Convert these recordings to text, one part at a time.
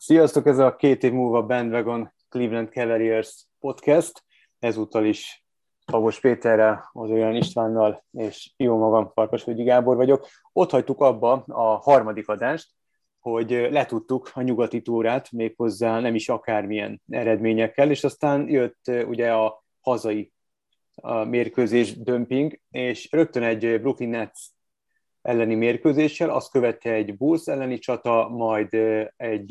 Sziasztok, ez a két év múlva Bandwagon Cleveland Cavaliers podcast. Ezúttal is Pavos Péterrel, az olyan Istvánnal, és jó magam, Farkasvölgyi Gábor vagyok. Ott hagytuk abba a harmadik adást, hogy letudtuk a nyugati túrát, méghozzá nem is akármilyen eredményekkel, és aztán jött ugye a hazai a mérkőzés dömping, és rögtön egy Brooklyn Nets elleni mérkőzéssel, azt követte egy Bulls elleni csata, majd egy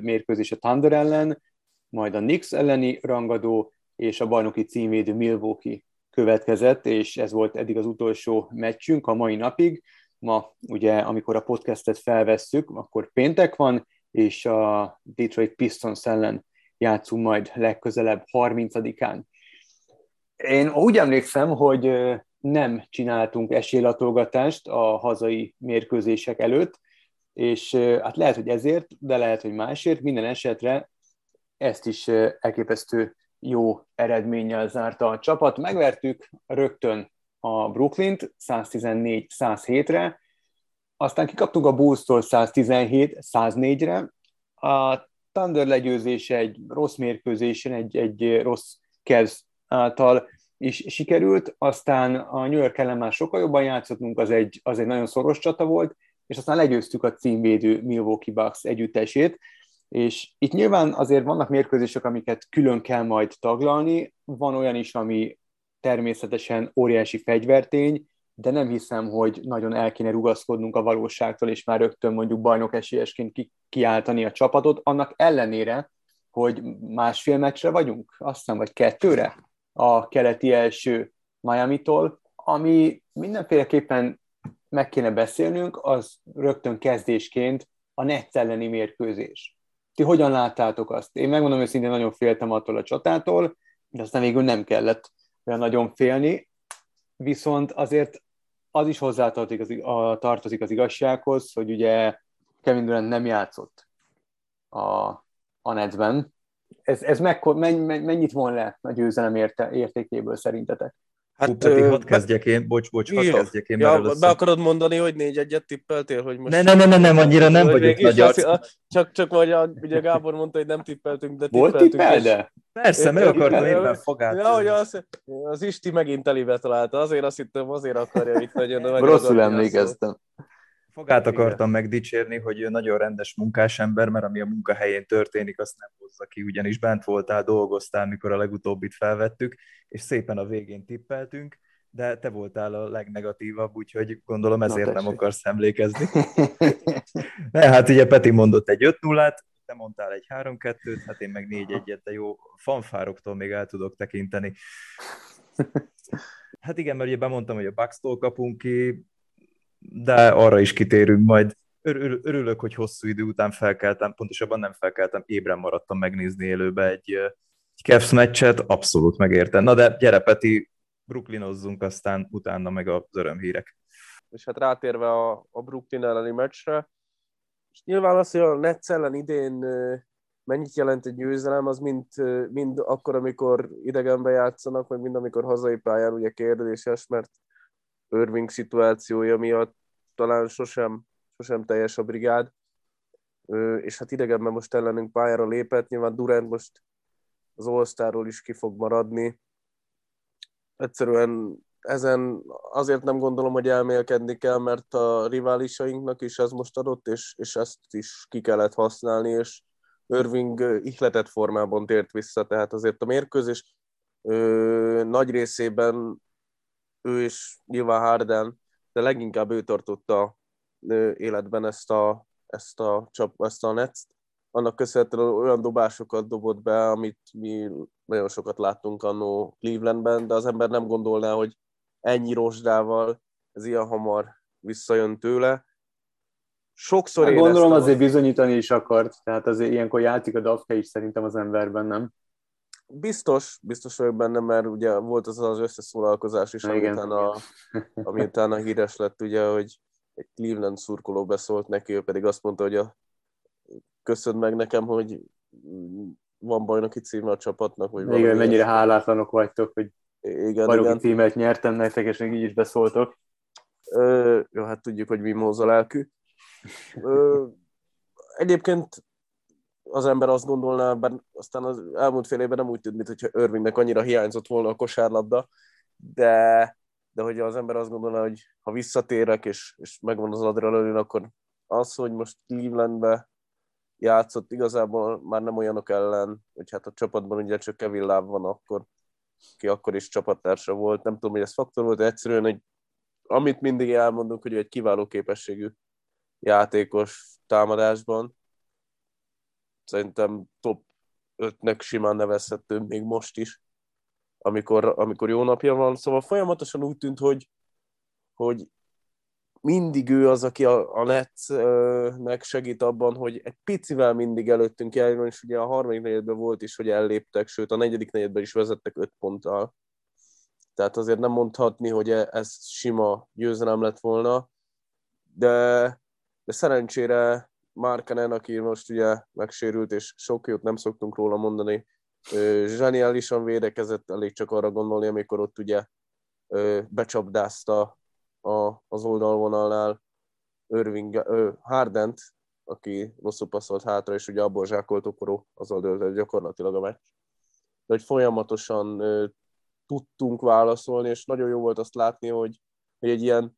mérkőzés a Thunder ellen, majd a Knicks elleni rangadó, és a bajnoki címvédő Milwaukee következett, és ez volt eddig az utolsó meccsünk a mai napig. Ma ugye, amikor a podcastet felvesszük, akkor péntek van, és a Detroit Pistons ellen játszunk majd legközelebb 30-án. Én úgy emlékszem, hogy nem csináltunk esélylatolgatást a hazai mérkőzések előtt, és hát lehet, hogy ezért, de lehet, hogy másért, minden esetre ezt is elképesztő jó eredménnyel zárta a csapat. Megvertük rögtön a Brooklynt 114-107-re, aztán kikaptunk a Bulls-tól 117-104-re, a Thunder legyőzése egy rossz mérkőzésen, egy, egy rossz Cavs által is sikerült, aztán a New York ellen már sokkal jobban játszottunk, az egy, az egy nagyon szoros csata volt, és aztán legyőztük a címvédő Milwaukee Bucks együttesét, és itt nyilván azért vannak mérkőzések, amiket külön kell majd taglalni, van olyan is, ami természetesen óriási fegyvertény, de nem hiszem, hogy nagyon el kéne rugaszkodnunk a valóságtól, és már rögtön mondjuk bajnok esélyesként ki- kiáltani a csapatot, annak ellenére, hogy másfél meccsre vagyunk, azt hiszem, vagy kettőre a keleti első Miami-tól, ami mindenféleképpen meg kéne beszélnünk, az rögtön kezdésként a Netsz elleni mérkőzés. Ti hogyan láttátok azt? Én megmondom őszintén, nagyon féltem attól a csatától, de aztán végül nem kellett olyan nagyon félni, viszont azért az is hozzátartozik az, a, tartozik az igazsághoz, hogy ugye Kevin Durant nem játszott a, a Netsben, ez, ez mekkor, mennyit von le a győzelem érte, értékéből szerintetek? Hát, Hú, pedig hadd kezdjek én, bocs, bocs, hadd kezdjek én. Ja, be akarod mondani, hogy négy egyet tippeltél, hogy most... Ne, ne, ne, ne, nem, annyira nem vagyok nagy arc. Csak, csak vagy a, ugye Gábor mondta, hogy nem tippeltünk, de tippeltünk. Volt tippel, de? Persze, meg akartam éppen fogát. Ja, hogy az, az Isti megint telibe találta, azért azt hittem, azért akarja itt nagyon. Rosszul emlékeztem. Fogát akartam megdicsérni, hogy ő nagyon rendes munkás ember, mert ami a munkahelyén történik, azt nem hozza ki, ugyanis bent voltál, dolgoztál, mikor a legutóbbit felvettük, és szépen a végén tippeltünk, de te voltál a legnegatívabb, úgyhogy gondolom ezért Na, nem akarsz emlékezni. ne, hát ugye Peti mondott egy 5 0 te mondtál egy 3-2-t, hát én meg 4-1-et, de jó, fanfároktól még el tudok tekinteni. Hát igen, mert ugye bemondtam, hogy a Bucks-tól kapunk ki, de arra is kitérünk majd. Örül, örülök, hogy hosszú idő után felkeltem, pontosabban nem felkeltem, ébren maradtam megnézni élőbe egy, egy Cavs meccset, abszolút megérte. Na de gyere Peti, Brooklynozzunk, aztán utána meg az örömhírek. És hát rátérve a, a Brooklyn elleni meccsre, és nyilván az, hogy a Nets ellen idén mennyit jelent egy győzelem, az mind, mind akkor, amikor idegenbe játszanak, vagy mind amikor hazai pályán ugye kérdéses, mert Irving szituációja miatt talán sosem, sosem teljes a brigád, és hát idegenben most ellenünk pályára lépett, nyilván Durant most az all is ki fog maradni. Egyszerűen ezen azért nem gondolom, hogy elmélkedni kell, mert a riválisainknak is ez most adott, és, és ezt is ki kellett használni, és Irving ihletett formában tért vissza, tehát azért a mérkőzés ö, nagy részében ő is nyilván Harden, de leginkább ő tartotta életben ezt a, ezt a, csap, ezt a netzt. Annak köszönhetően olyan dobásokat dobott be, amit mi nagyon sokat láttunk annó Clevelandben, de az ember nem gondolná, hogy ennyi rozsdával ez ilyen hamar visszajön tőle. Sokszor hát Gondolom azért bizonyítani is akart, tehát azért ilyenkor játszik a dafke is szerintem az emberben, nem? Biztos, biztos vagyok benne, mert ugye volt az az összeszólalkozás is, ami utána, ami utána híres lett, ugye, hogy egy Cleveland szurkoló beszólt neki, ő pedig azt mondta, hogy a, köszönd meg nekem, hogy van bajnoki címe a csapatnak. Vagy igen, valami mennyire hálátlanok vagytok, hogy igen, bajnoki igen. címet nyertem nektek, és még így is beszóltok. Ö, jó, hát tudjuk, hogy mi a lelkű. Ö, egyébként az ember azt gondolná, bár aztán az elmúlt fél évben nem úgy tűnt, mintha Irvingnek annyira hiányzott volna a kosárlabda, de, de hogy az ember azt gondolná, hogy ha visszatérek, és, és megvan az adrenalin, akkor az, hogy most Clevelandbe játszott igazából már nem olyanok ellen, hogy hát a csapatban ugye csak Kevin Love van akkor, ki akkor is csapattársa volt. Nem tudom, hogy ez faktor volt, de egyszerűen egy, amit mindig elmondunk, hogy egy kiváló képességű játékos támadásban. Szerintem top 5-nek simán nevezhető még most is, amikor, amikor jó napja van. Szóval folyamatosan úgy tűnt, hogy, hogy mindig ő az, aki a, a Netnek segít abban, hogy egy picivel mindig előttünk járjon, és ugye a harmadik negyedben volt is, hogy elléptek, sőt a negyedik negyedben is vezettek öt ponttal. Tehát azért nem mondhatni, hogy e, ez sima győzelem lett volna, de, de szerencsére Markanen, aki most ugye megsérült, és sok jót nem szoktunk róla mondani, zseniálisan védekezett, elég csak arra gondolni, amikor ott ugye becsapdázta a, az oldalvonalnál Irving, ö, Hardent, aki rosszul passzolt hátra, és ugye abból zsákolt Okoró, azzal dölt gyakorlatilag a meccs. De hogy folyamatosan tudtunk válaszolni, és nagyon jó volt azt látni, hogy, hogy egy ilyen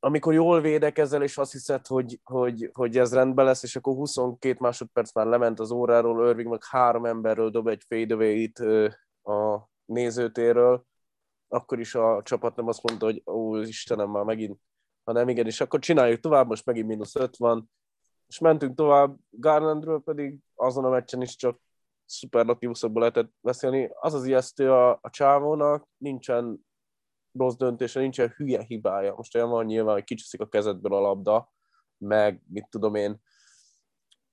amikor jól védekezel, és azt hiszed, hogy, hogy, hogy ez rendben lesz, és akkor 22 másodperc már lement az óráról, Irving meg három emberről dob egy fadeaway-it a nézőtéről, akkor is a csapat nem azt mondta, hogy ó, Istenem, már megint, hanem igen, és akkor csináljuk tovább, most megint mínusz 5 van, és mentünk tovább, Garlandről pedig azon a meccsen is csak szuperlatívuszokból lehetett beszélni. Az az ijesztő a, a csávónak, nincsen rossz döntése, nincsen hülye hibája. Most olyan van nyilván, hogy kicsúszik a kezedből a labda, meg mit tudom én,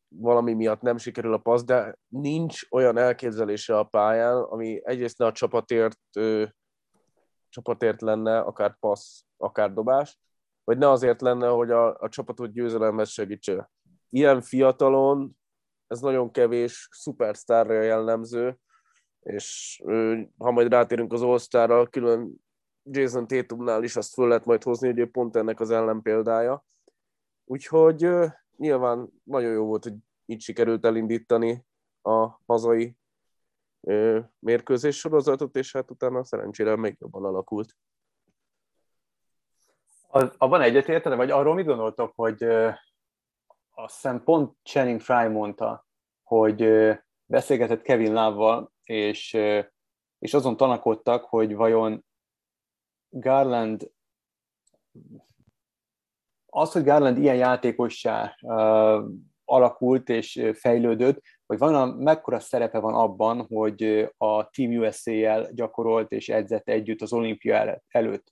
valami miatt nem sikerül a passz, de nincs olyan elképzelése a pályán, ami egyrészt ne a csapatért csapatért lenne, akár passz, akár dobás, vagy ne azért lenne, hogy a, a csapatot győzelemhez segítse. Ilyen fiatalon ez nagyon kevés szupersztárra jellemző, és ha majd rátérünk az all külön Jason Tatumnál is azt föl lehet majd hozni, hogy ő pont ennek az ellenpéldája. Úgyhogy nyilván nagyon jó volt, hogy így sikerült elindítani a hazai mérkőzés sorozatot, és hát utána szerencsére még jobban alakult. Az, abban egyetértene, vagy arról mit gondoltok, hogy ö, azt pont Channing Fry mondta, hogy ö, beszélgetett Kevin Love-val, és, és azon tanakodtak, hogy vajon Garland az, hogy Garland ilyen játékossá uh, alakult és fejlődött, hogy van a, mekkora szerepe van abban, hogy a Team USA-jel gyakorolt és edzett együtt az olimpia előtt.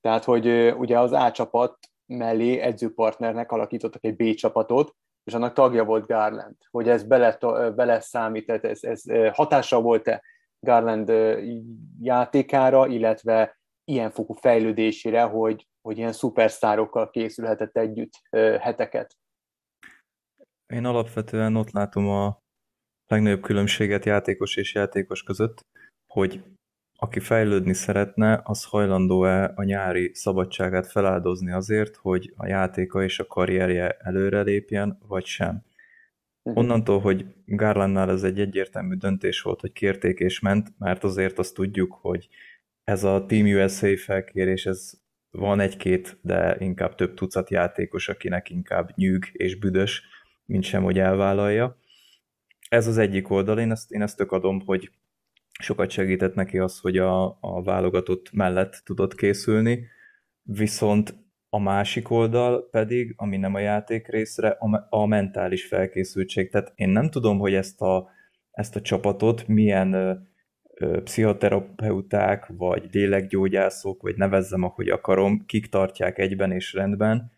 Tehát, hogy ugye az A csapat mellé edzőpartnernek alakítottak egy B csapatot, és annak tagja volt Garland. Hogy ez bele, bele számít, ez, ez hatása volt-e Garland játékára, illetve ilyen fokú fejlődésére, hogy, hogy ilyen szupersztárokkal készülhetett együtt heteket. Én alapvetően ott látom a legnagyobb különbséget játékos és játékos között, hogy aki fejlődni szeretne, az hajlandó-e a nyári szabadságát feláldozni azért, hogy a játéka és a karrierje előrelépjen, vagy sem. Mhm. Onnantól, hogy Garlandnál ez egy egyértelmű döntés volt, hogy kérték és ment, mert azért azt tudjuk, hogy ez a Team USA felkérés, ez van egy-két, de inkább több tucat játékos, akinek inkább nyűg és büdös, mint sem, hogy elvállalja. Ez az egyik oldal, én ezt, én ezt tök adom, hogy sokat segített neki az, hogy a, a válogatott mellett tudott készülni, viszont a másik oldal pedig, ami nem a játék részre, a, a mentális felkészültség. Tehát én nem tudom, hogy ezt a, ezt a csapatot milyen pszichoterapeuták, vagy lélekgyógyászok, vagy nevezzem, ahogy akarom, kik tartják egyben és rendben,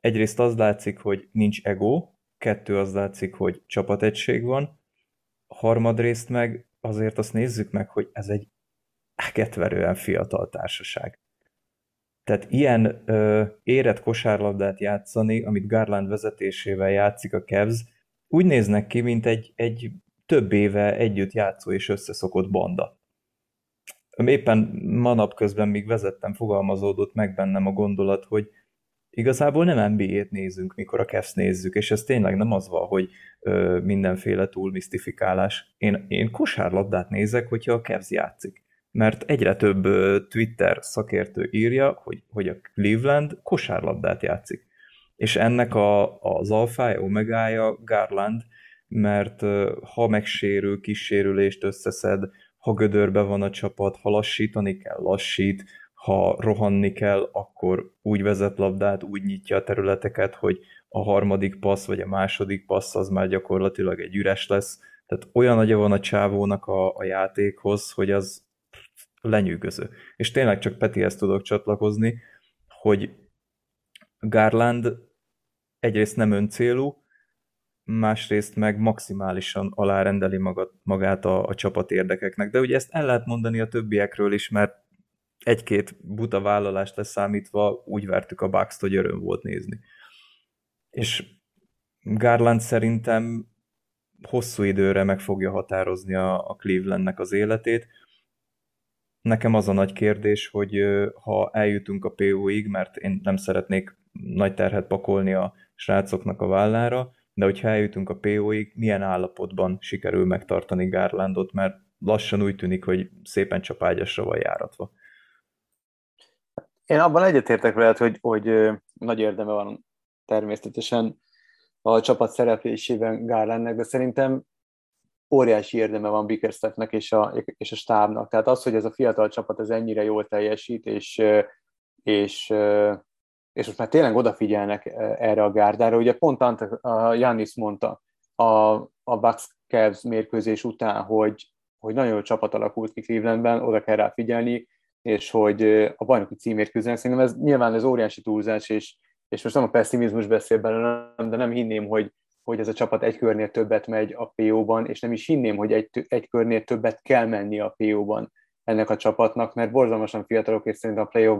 egyrészt az látszik, hogy nincs ego, kettő az látszik, hogy csapategység van, harmadrészt meg azért azt nézzük meg, hogy ez egy egetverően fiatal társaság. Tehát ilyen ö, érett kosárlabdát játszani, amit Garland vezetésével játszik a Cavs, úgy néznek ki, mint egy, egy több éve együtt játszó és összeszokott banda. Éppen manap közben, míg vezettem, fogalmazódott meg bennem a gondolat, hogy igazából nem NBA-t nézünk, mikor a Cavs nézzük, és ez tényleg nem az van, hogy ö, mindenféle túl misztifikálás. Én, én kosárlabdát nézek, hogyha a Cavs játszik. Mert egyre több ö, Twitter szakértő írja, hogy, hogy a Cleveland kosárlabdát játszik. És ennek a, az alfája, omegája Garland, mert ha megsérül, kis sérülést összeszed, ha gödörbe van a csapat, ha lassítani kell, lassít, ha rohanni kell, akkor úgy vezet labdát, úgy nyitja a területeket, hogy a harmadik passz vagy a második passz az már gyakorlatilag egy üres lesz. Tehát olyan nagyja van a csávónak a, a játékhoz, hogy az lenyűgöző. És tényleg csak Petihez tudok csatlakozni, hogy Garland egyrészt nem öncélú, másrészt meg maximálisan alárendeli magad, magát a, a csapat érdekeknek. De ugye ezt el lehet mondani a többiekről is, mert egy-két buta vállalást leszámítva úgy vertük a bucks hogy öröm volt nézni. És Garland szerintem hosszú időre meg fogja határozni a, a Clevelandnek az életét. Nekem az a nagy kérdés, hogy ha eljutunk a PO-ig, mert én nem szeretnék nagy terhet pakolni a srácoknak a vállára, de hogyha eljutunk a PO-ig, milyen állapotban sikerül megtartani Garlandot, mert lassan úgy tűnik, hogy szépen csapágyasra van járatva. Én abban egyetértek veled, hogy, hogy nagy érdeme van természetesen a csapat szereplésében Garlandnek, de szerintem óriási érdeme van Bickerstaffnek és a, és a stábnak. Tehát az, hogy ez a fiatal csapat ez ennyire jól teljesít, és, és, és most már tényleg odafigyelnek erre a gárdára. Ugye pont a Janis mondta a, a Bucks Cavs mérkőzés után, hogy, hogy nagyon jó csapat alakult ki Clevelandben, oda kell rá figyelni, és hogy a bajnoki címért küzdenek. Szerintem ez nyilván ez óriási túlzás, és, és most nem a pessimizmus beszél belőle, de nem hinném, hogy, hogy ez a csapat egy körnél többet megy a PO-ban, és nem is hinném, hogy egy, egy körnél többet kell menni a PO-ban ennek a csapatnak, mert borzalmasan fiatalok, és szerintem a play e,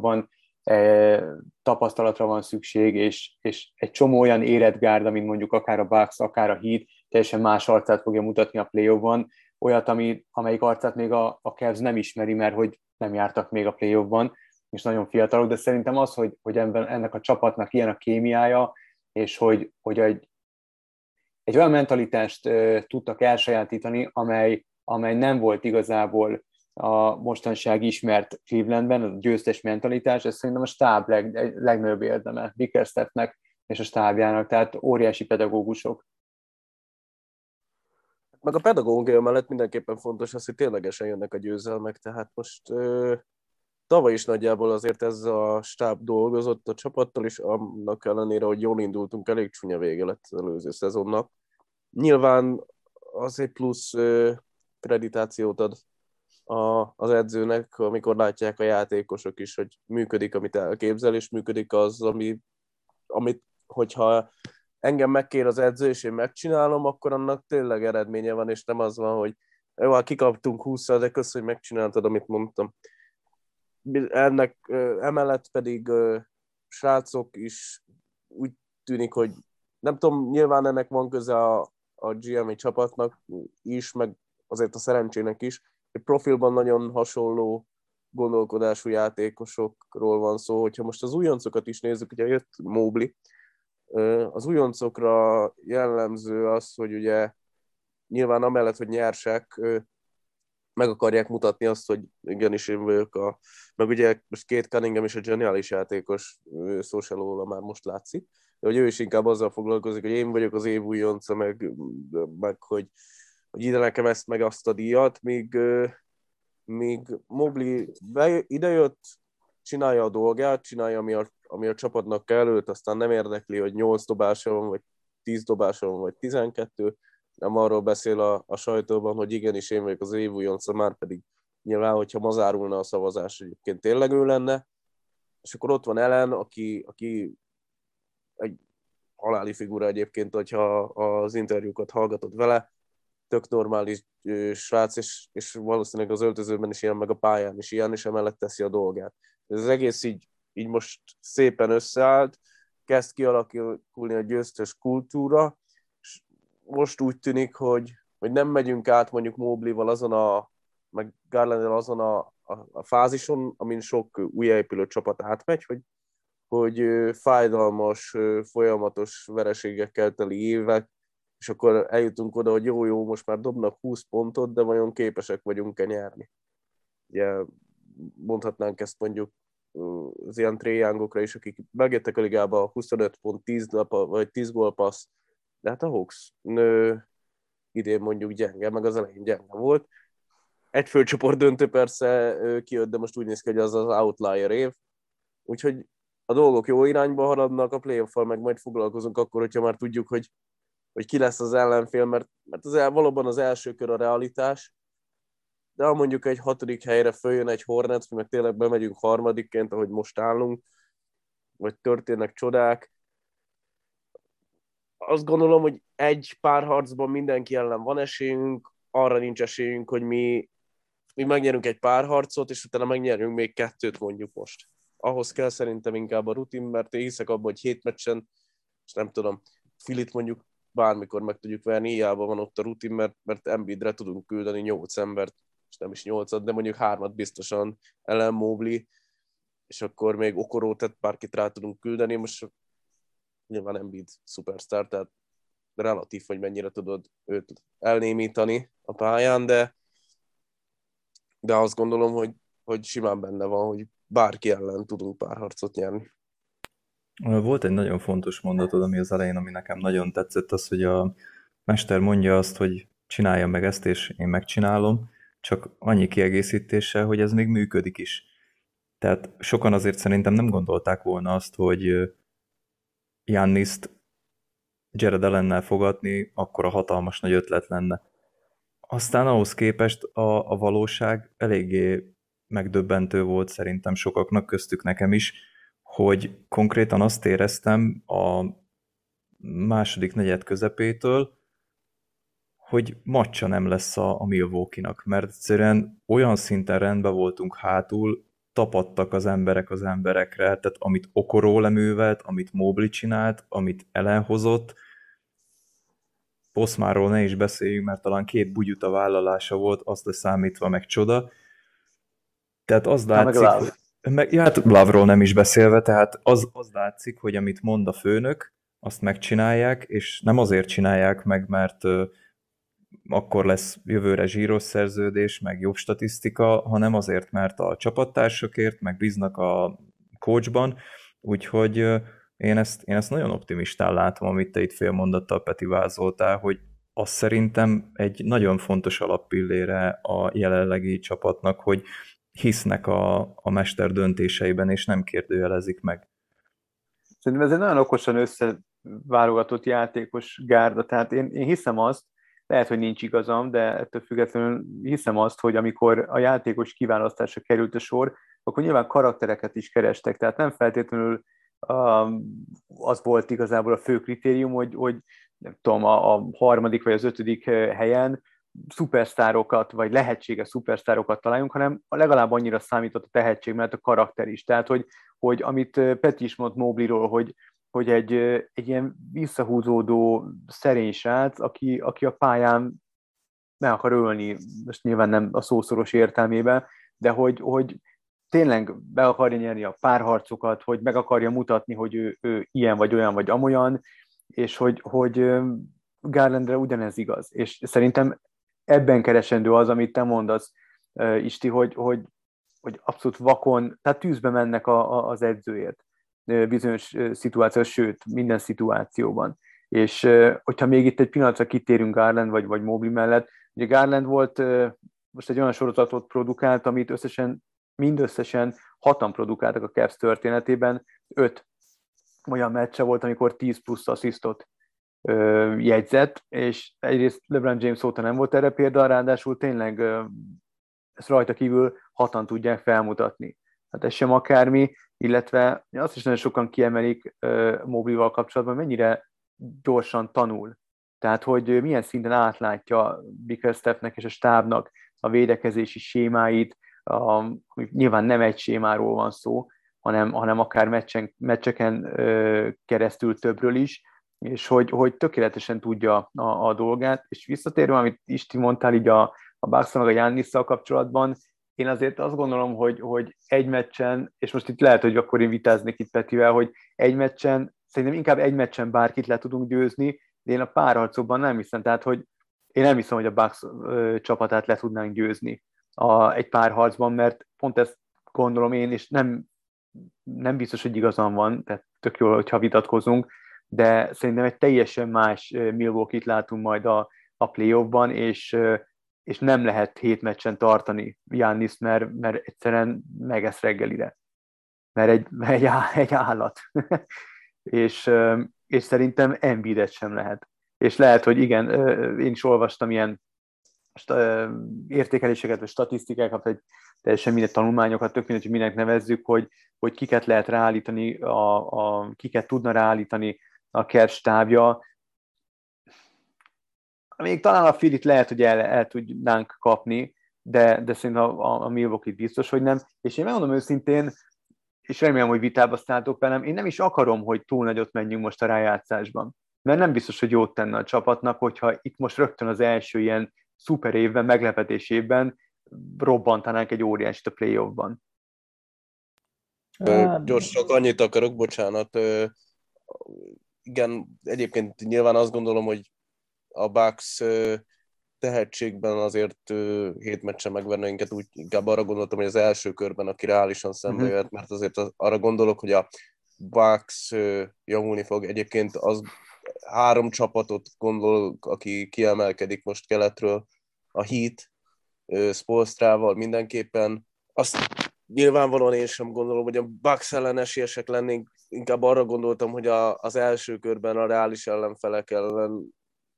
tapasztalatra van szükség, és, és egy csomó olyan érett gárda, mint mondjuk akár a Bucks, akár a Heat, teljesen más arcát fogja mutatni a play olyat, ami, amelyik arcát még a, a Cavs nem ismeri, mert hogy nem jártak még a play és nagyon fiatalok, de szerintem az, hogy, hogy ebben, ennek a csapatnak ilyen a kémiája, és hogy, hogy egy, egy olyan mentalitást uh, tudtak elsajátítani, amely, amely nem volt igazából a mostanság ismert Clevelandben, a győztes mentalitás, ez szerintem a stáb leg, legnagyobb érdeme Bickerstaffnek és a stábjának, tehát óriási pedagógusok meg a pedagógia mellett mindenképpen fontos az, hogy ténylegesen jönnek a győzelmek, tehát most ö, tavaly is nagyjából azért ez a stáb dolgozott a csapattal, és annak ellenére, hogy jól indultunk, elég csúnya vége lett az előző szezonnak. Nyilván az egy plusz ö, kreditációt ad a, az edzőnek, amikor látják a játékosok is, hogy működik, amit elképzel, és működik az, ami, amit, hogyha engem megkér az edző, és én megcsinálom, akkor annak tényleg eredménye van, és nem az van, hogy jó, hát kikaptunk 20 de kösz, hogy megcsináltad, amit mondtam. Ennek emellett pedig srácok is úgy tűnik, hogy nem tudom, nyilván ennek van köze a, a GM csapatnak is, meg azért a szerencsének is, profilban nagyon hasonló gondolkodású játékosokról van szó, hogyha most az újoncokat is nézzük, ugye jött Mobley, az újoncokra jellemző az, hogy ugye nyilván amellett, hogy nyersek, meg akarják mutatni azt, hogy igenis én vagyok a... Meg ugye most két Cunningham és a geniális játékos se már most látszik, de hogy ő is inkább azzal foglalkozik, hogy én vagyok az év újonca, meg, meg hogy, hogy ide nekem ezt, meg azt a díjat, míg, míg Mobli idejött, csinálja a dolgát, csinálja, ami a ami a csapatnak kell őt, aztán nem érdekli, hogy 8 dobása van, vagy 10 dobása van, vagy 12, nem arról beszél a, a sajtóban, hogy igenis én vagyok az év újonca, már pedig nyilván, hogyha ma zárulna a szavazás, egyébként tényleg ő lenne, és akkor ott van Ellen, aki, aki egy haláli figura egyébként, hogyha az interjúkat hallgatod vele, tök normális srác, és, és valószínűleg az öltözőben is ilyen, meg a pályán is ilyen, és emellett teszi a dolgát. Ez az egész így így most szépen összeállt, kezd kialakulni a győztes kultúra, és most úgy tűnik, hogy, hogy nem megyünk át mondjuk Moblival azon a, meg garland azon a, a, a fázison, amin sok újjáépülő csapat átmegy, hogy, hogy fájdalmas, folyamatos vereségekkel teli évek, és akkor eljutunk oda, hogy jó-jó, most már dobnak 20 pontot, de vajon képesek vagyunk-e nyerni? Ugye mondhatnánk ezt mondjuk az ilyen tréjángokra is, akik megjöttek a ligába 25 pont, 10, lapa, vagy 10 gólpassz, de hát a Hawks nő, idén mondjuk gyenge, meg az elején gyenge volt. Egy főcsoport döntő persze kijött, de most úgy néz ki, hogy az az outlier év. Úgyhogy a dolgok jó irányba haladnak, a playoff meg majd foglalkozunk akkor, hogyha már tudjuk, hogy, hogy ki lesz az ellenfél, mert, mert az el, valóban az első kör a realitás, de ha mondjuk egy hatodik helyre följön egy Hornets, mi meg tényleg bemegyünk harmadikként, ahogy most állunk, vagy történnek csodák, azt gondolom, hogy egy pár harcban mindenki ellen van esélyünk, arra nincs esélyünk, hogy mi, mi megnyerünk egy pár harcot, és utána megnyerünk még kettőt mondjuk most. Ahhoz kell szerintem inkább a rutin, mert én hiszek abban, hogy hét meccsen, és nem tudom, Filit mondjuk bármikor meg tudjuk verni, hiába van ott a rutin, mert, mert Embiidre tudunk küldeni nyolc embert, és nem is nyolcat, de mondjuk hármat biztosan ellen Mobley, és akkor még Okorót, tehát bárkit rá tudunk küldeni, most nyilván Embiid szupersztár, tehát relatív, hogy mennyire tudod őt elnémítani a pályán, de, de azt gondolom, hogy, hogy simán benne van, hogy bárki ellen tudunk pár harcot nyerni. Volt egy nagyon fontos mondatod, ami az elején, ami nekem nagyon tetszett, az, hogy a mester mondja azt, hogy csinálja meg ezt, és én megcsinálom, csak annyi kiegészítéssel, hogy ez még működik is. Tehát sokan azért szerintem nem gondolták volna azt, hogy Janniszt Jared ellennel fogadni, akkor a hatalmas nagy ötlet lenne. Aztán ahhoz képest a, a valóság eléggé megdöbbentő volt szerintem sokaknak, köztük nekem is, hogy konkrétan azt éreztem a második negyed közepétől, hogy macsa nem lesz a, a Milwaukee-nak, mert egyszerűen olyan szinten rendben voltunk hátul, tapadtak az emberek az emberekre, tehát amit Okoró leművelt, amit Mobley csinált, amit ellenhozott, Poszmáról ne is beszéljünk, mert talán két bugyuta vállalása volt, azt leszámítva meg csoda. Tehát az látszik, meg, hogy, meg ja, hát Lavról nem is beszélve, tehát az, az látszik, hogy amit mond a főnök, azt megcsinálják, és nem azért csinálják meg, mert akkor lesz jövőre zsíros szerződés, meg jobb statisztika, hanem azért, mert a csapattársakért, meg bíznak a coachban, úgyhogy én ezt, én ezt nagyon optimistán látom, amit te itt félmondattal Peti vázoltál, hogy az szerintem egy nagyon fontos alappillére a jelenlegi csapatnak, hogy hisznek a, a mester döntéseiben, és nem kérdőjelezik meg. Szerintem ez egy nagyon okosan összeválogatott játékos gárda, tehát én, én hiszem azt, lehet, hogy nincs igazam, de ettől függetlenül hiszem azt, hogy amikor a játékos kiválasztása került a sor, akkor nyilván karaktereket is kerestek, tehát nem feltétlenül az volt igazából a fő kritérium, hogy, hogy nem tudom, a, a harmadik vagy az ötödik helyen szupersztárokat, vagy lehetséges szupersztárokat találjunk, hanem legalább annyira számított a tehetség, mert a karakter is. Tehát, hogy, hogy amit Peti is mondott Mobliról, hogy, hogy egy, egy ilyen visszahúzódó szerény srác, aki, aki a pályán meg akar ölni, most nyilván nem a szószoros értelmében, de hogy, hogy tényleg be akarja nyerni a párharcokat, hogy meg akarja mutatni, hogy ő, ő ilyen vagy olyan vagy amolyan, és hogy, hogy Garlandre ugyanez igaz. És szerintem ebben keresendő az, amit te mondasz, Isti, hogy, hogy, hogy abszolút vakon, tehát tűzbe mennek a, a, az edzőért bizonyos szituációban, sőt, minden szituációban. És hogyha még itt egy pillanatra kitérünk Garland vagy, vagy Mobley mellett, ugye Garland volt, most egy olyan sorozatot produkált, amit összesen, mindösszesen hatan produkáltak a Cavs történetében, öt olyan meccse volt, amikor 10 plusz asszisztot jegyzett, és egyrészt LeBron James óta nem volt erre példa, ráadásul tényleg ezt rajta kívül hatan tudják felmutatni. Hát ez sem akármi, illetve azt is nagyon sokan kiemelik Moblival kapcsolatban, mennyire gyorsan tanul. Tehát, hogy milyen szinten átlátja Bickerstaffnek és a stábnak a védekezési sémáit, a, nyilván nem egy sémáról van szó, hanem, hanem akár meccsen, meccseken ö, keresztül többről is, és hogy, hogy tökéletesen tudja a, a dolgát, és visszatérve, amit Isti mondtál így a, a Bucks meg a Jannisszal kapcsolatban, én azért azt gondolom, hogy, hogy egy meccsen, és most itt lehet, hogy akkor én vitáznék itt Petivel, hogy egy meccsen, szerintem inkább egy meccsen bárkit le tudunk győzni, de én a párharcokban nem hiszem, tehát hogy én nem hiszem, hogy a Bucks csapatát le tudnánk győzni a, egy párharcban, mert pont ezt gondolom én, és nem, nem biztos, hogy igazam van, tehát tök jó, hogyha vitatkozunk, de szerintem egy teljesen más Milwaukee-t látunk majd a, a playoffban, és, és nem lehet hét meccsen tartani Jannis, mert, mert egyszerűen megesz reggelire. Mert egy, egy, egy állat. és, és szerintem Embiidet sem lehet. És lehet, hogy igen, én is olvastam ilyen értékeléseket, vagy statisztikákat, vagy teljesen minden tanulmányokat, tök mindegy, hogy minek nevezzük, hogy, hogy kiket lehet ráállítani, a, a, kiket tudna ráállítani a kerstábja. Még talán a Filit lehet, hogy el, el tudnánk kapni, de, de szerintem a, a, Milwaukee biztos, hogy nem. És én megmondom őszintén, és remélem, hogy vitába szálltok velem, én nem is akarom, hogy túl nagyot menjünk most a rájátszásban. Mert nem biztos, hogy jót tenne a csapatnak, hogyha itt most rögtön az első ilyen szuper évben, meglepetés évben robbantanánk egy óriásit a playoffban. Gyors, csak annyit akarok, bocsánat. Igen, egyébként nyilván azt gondolom, hogy a Bucks tehetségben azért hét meccsen megverne minket, úgy inkább arra gondoltam, hogy az első körben, aki reálisan szembe mhm. jött, mert azért arra gondolok, hogy a Bucks javulni fog. Egyébként az három csapatot gondolok, aki kiemelkedik most keletről, a Heat, Spolstrával mindenképpen. Azt nyilvánvalóan én sem gondolom, hogy a Bucks ellen esélyesek lennénk, inkább arra gondoltam, hogy a, az első körben a reális ellenfelek ellen,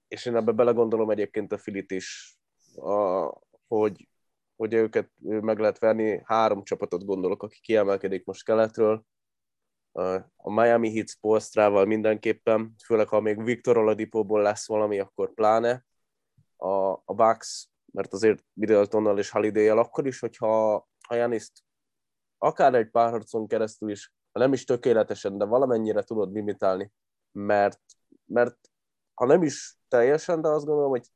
és én ebbe belegondolom egyébként a Filit is, a, hogy, hogy őket meg lehet verni. Három csapatot gondolok, aki kiemelkedik most keletről. A Miami Heat Spolstrával mindenképpen, főleg ha még Victor Oladipóból lesz valami, akkor pláne. A, a Bucks mert azért Middletonnal és holiday akkor is, hogyha ha Janiszt akár egy pár harcon keresztül is, ha nem is tökéletesen, de valamennyire tudod limitálni, mert, mert ha nem is teljesen, de azt gondolom, hogy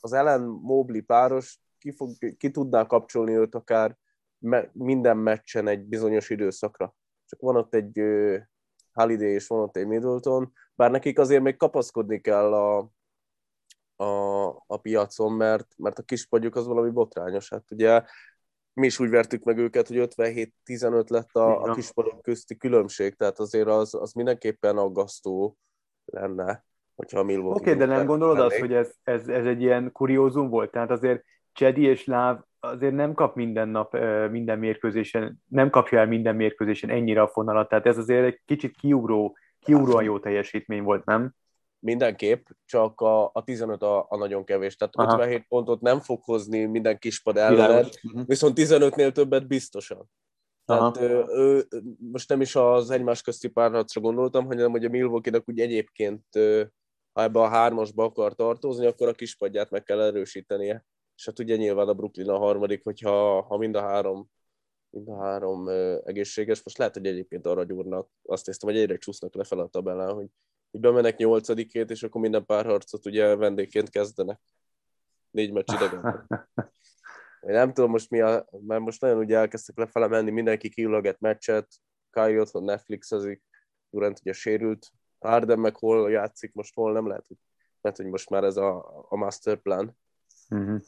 az ellen Mobley páros ki, fog, ki tudná kapcsolni őt akár me, minden meccsen egy bizonyos időszakra. Csak van ott egy Holiday és van ott egy Middleton, bár nekik azért még kapaszkodni kell a, a, a piacon, mert, mert a kispagyuk az valami botrányos. Hát ugye mi is úgy vertük meg őket, hogy 57-15 lett a, a kispadok közti különbség, tehát azért az, az mindenképpen aggasztó lenne, hogyha a Milwaukee... Oké, okay, de nem gondolod lennék. azt, hogy ez, ez, ez egy ilyen kuriózum volt? Tehát azért Csedi és Láv azért nem kap minden nap, minden mérkőzésen, nem kapja el minden mérkőzésen ennyire a fonalat, tehát ez azért egy kicsit kiugró, kiugróan jó teljesítmény volt, nem? Mindenképp, csak a, a 15 a, a nagyon kevés. Tehát Aha. 57 pontot nem fog hozni minden kispad ellened, uh-huh. viszont 15-nél többet biztosan. Tehát ő, ő, most nem is az egymás közti párharcra gondoltam, hanem hogy a Milwaukee-nak úgy egyébként, ha ebbe a hármasba akar tartozni, akkor a kispadját meg kell erősítenie. És hát ugye nyilván a Brooklyn a harmadik, hogyha ha mind a három mind a három egészséges. Most lehet, hogy egyébként arra gyúrnak, azt néztem, hogy egyre csúsznak lefelé a tabellán, hogy hogy bemenek nyolcadikét, és akkor minden párharcot ugye vendégként kezdenek. Négy meccs idegen. Én nem tudom most mi a, mert most nagyon ugye elkezdtek lefele menni, mindenki kiüleget meccset, Kyrie otthon Netflixezik, Durant ugye sérült, Harden meg hol játszik, most hol nem lehet, hogy, lehet, hogy most már ez a, a master plan. Uh-huh.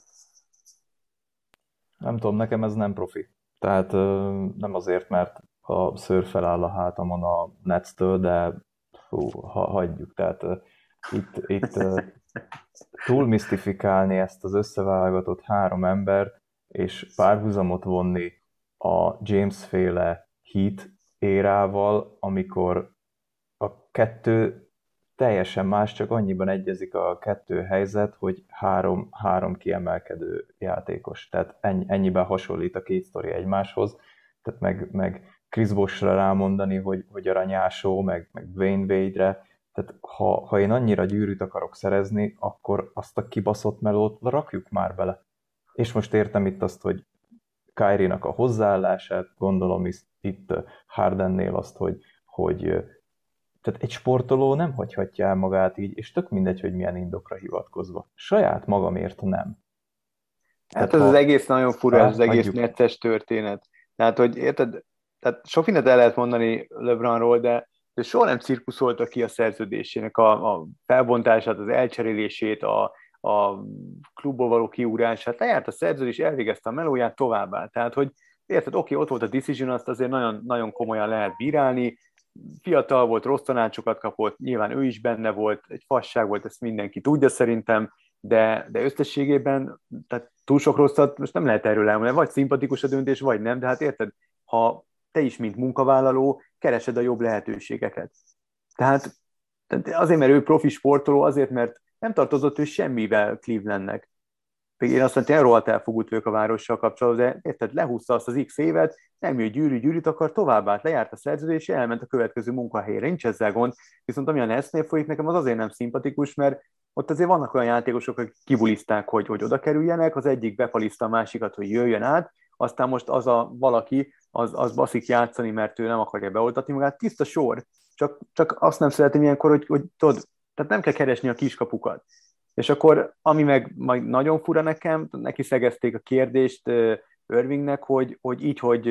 Nem tudom, nekem ez nem profi. Tehát nem azért, mert a szőr feláll a hátamon a Netstől, de fú, ha, hagyjuk. Tehát uh, itt, itt uh, túl misztifikálni ezt az összeválogatott három embert, és párhuzamot vonni a James féle hit érával, amikor a kettő teljesen más, csak annyiban egyezik a kettő helyzet, hogy három, három kiemelkedő játékos. Tehát ennyi, ennyiben hasonlít a két sztori egymáshoz. Tehát meg, meg Chris Boshra rámondani, hogy, hogy aranyásó, meg, meg Wayne Wade-re, tehát ha, ha én annyira gyűrűt akarok szerezni, akkor azt a kibaszott melót rakjuk már bele. És most értem itt azt, hogy Kyrie-nak a hozzáállását, gondolom itt Hardennél azt, hogy, hogy tehát egy sportoló nem hagyhatja el magát így, és tök mindegy, hogy milyen indokra hivatkozva. Saját magamért nem. Hát ez az egész nagyon fura, ez az egész necces történet. Tehát, hogy érted, tehát sok mindent el lehet mondani LeBronról, de, de soha nem cirkuszolta ki a szerződésének a, a felbontását, az elcserélését, a, a klubból való kiúrását. Lejárt a szerződés, elvégezte a melóját, továbbá. Tehát, hogy érted, oké, ott volt a decision, azt azért nagyon, nagyon komolyan lehet bírálni, fiatal volt, rossz tanácsokat kapott, nyilván ő is benne volt, egy fasság volt, ezt mindenki tudja szerintem, de, de összességében tehát túl sok rosszat most nem lehet erről elmondani, vagy szimpatikus a döntés, vagy nem, de hát érted, ha te is, mint munkavállaló, keresed a jobb lehetőségeket. Tehát azért, mert ő profi sportoló, azért, mert nem tartozott ő semmivel Clevelandnek. Én azt mondtam, hogy rohadt elfogult vagyok a várossal kapcsolatban, de érted, lehúzta azt az X évet, nem jött gyűrű, gyűrűt akar, tovább állt, lejárt a szerződés, és elment a következő munkahelyre, nincs ezzel gond. Viszont ami a Nesznél folyik, nekem az azért nem szimpatikus, mert ott azért vannak olyan játékosok, akik kibulizták, hogy, hogy oda kerüljenek, az egyik befaliszta a másikat, hogy jöjjön át, aztán most az a valaki, az, az baszik játszani, mert ő nem akarja beoltatni magát, tiszta sor, csak, csak azt nem szeretem ilyenkor, hogy, hogy tudod, tehát nem kell keresni a kiskapukat. És akkor, ami meg majd nagyon fura nekem, neki szegezték a kérdést Irvingnek, hogy, hogy így, hogy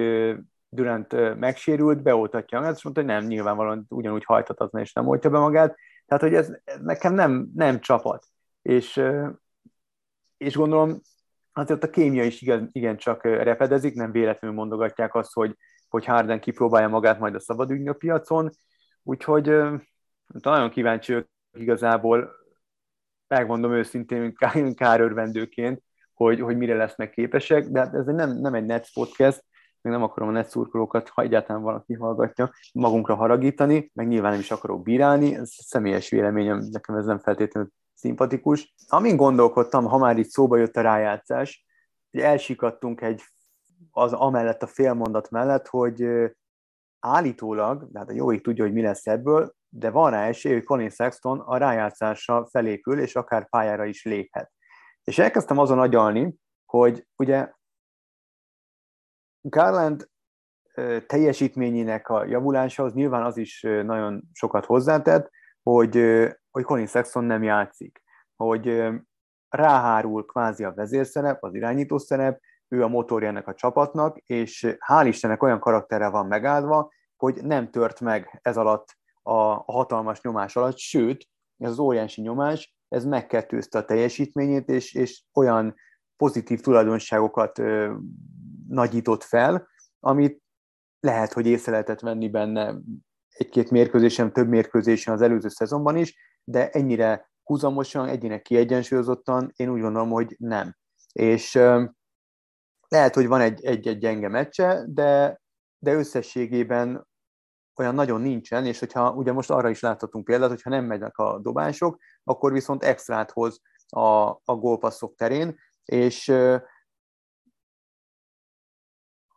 Durant megsérült, beoltatja magát, és mondta, hogy nem, nyilvánvalóan ugyanúgy hajtatazna, és nem oltja be magát. Tehát, hogy ez, ez nekem nem, nem csapat. És, és gondolom, azért a kémia is igen, csak repedezik, nem véletlenül mondogatják azt, hogy, hogy Harden kipróbálja magát majd a szabadügynök piacon, úgyhogy nagyon kíváncsi vagyok igazából, megmondom őszintén, kárörvendőként, hogy, hogy mire lesznek képesek, de hát ez nem, nem egy net podcast, meg nem akarom a net szurkolókat, ha egyáltalán valaki hallgatja, magunkra haragítani, meg nyilván nem is akarok bírálni, ez személyes véleményem, nekem ez nem feltétlenül szimpatikus. Amin gondolkodtam, ha már itt szóba jött a rájátszás, hogy elsikadtunk egy az amellett a félmondat mellett, hogy állítólag, de hát a jóik tudja, hogy mi lesz ebből, de van rá esély, hogy Colin Sexton a rájátszásra felépül, és akár pályára is léphet. És elkezdtem azon agyalni, hogy ugye Garland teljesítményének a javulása az nyilván az is nagyon sokat hozzátett, hogy, hogy Colin Sexton nem játszik, hogy ráhárul kvázi a vezérszerep, az irányító szerep, ő a motorjának a csapatnak, és hál' Istennek olyan karakterre van megáldva, hogy nem tört meg ez alatt a, hatalmas nyomás alatt, sőt, ez az óriási nyomás, ez megkettőzte a teljesítményét, és, és olyan pozitív tulajdonságokat ö, nagyított fel, amit lehet, hogy észre lehetett venni benne egy-két mérkőzésen, több mérkőzésen az előző szezonban is, de ennyire húzamosan, egyének kiegyensúlyozottan én úgy gondolom, hogy nem. És lehet, hogy van egy, egy, egy gyenge meccse, de, de összességében olyan nagyon nincsen, és hogyha ugye most arra is láthatunk példát, hogyha nem megynek a dobások, akkor viszont extrát hoz a, a gólpasszok terén, és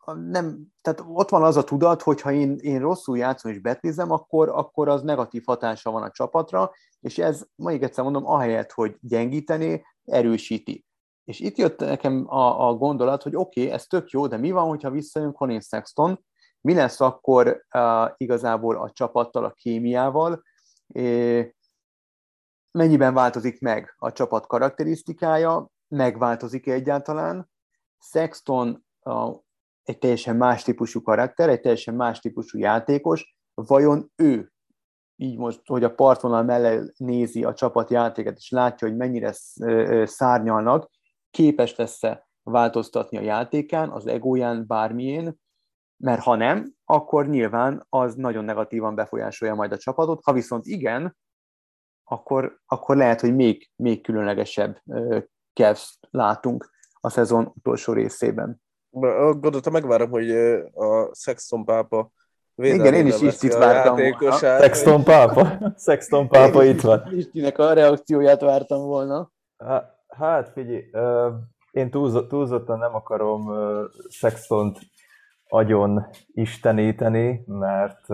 nem, tehát ott van az a tudat, hogy ha én, én rosszul játszom és betlizem, akkor, akkor az negatív hatása van a csapatra, és ez, még egyszer mondom, ahelyett, hogy gyengíteni, erősíti. És itt jött nekem a, a gondolat, hogy oké, okay, ez tök jó, de mi van, hogyha visszajön Colin Sexton, mi lesz akkor uh, igazából a csapattal, a kémiával, é, mennyiben változik meg a csapat karakterisztikája, megváltozik -e egyáltalán. Sexton uh, egy teljesen más típusú karakter, egy teljesen más típusú játékos, vajon ő, így most, hogy a partvonal mellé nézi a csapat játéket, és látja, hogy mennyire szárnyalnak, képes lesz-e változtatni a játékán, az egóján, bármilyen, mert ha nem, akkor nyilván az nagyon negatívan befolyásolja majd a csapatot, ha viszont igen, akkor, akkor lehet, hogy még, még különlegesebb Cavs látunk a szezon utolsó részében. Gondolta, megvárom, hogy a Sexton pápa igen, én is is itt vártam volna. Sexton pápa? Sexton pápa itt van. Istinek a reakcióját vártam volna. Hát figyelj, én túlzottan nem akarom Sextont agyon isteníteni, mert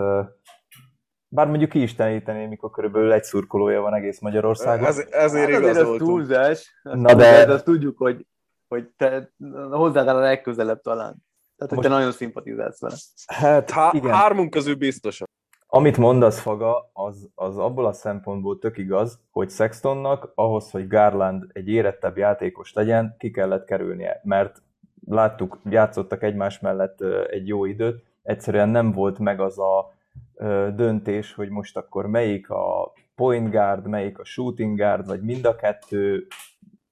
bár mondjuk ki isteníteni, mikor körülbelül egy szurkolója van egész Magyarországon. Ez, ezért hát igazoltunk. Ez túlzás. Na de... de... Azt tudjuk, hogy, hogy te hozzád a legközelebb talán. Tehát, hogy Most... te nagyon szimpatizálsz vele. Hát, Há- igen. Hármunk közül biztosan. Amit mondasz, Faga, az, az abból a szempontból tök igaz, hogy Sextonnak ahhoz, hogy Garland egy érettebb játékos legyen, ki kellett kerülnie, mert láttuk, játszottak egymás mellett egy jó időt, egyszerűen nem volt meg az a döntés, hogy most akkor melyik a point guard, melyik a shooting guard, vagy mind a kettő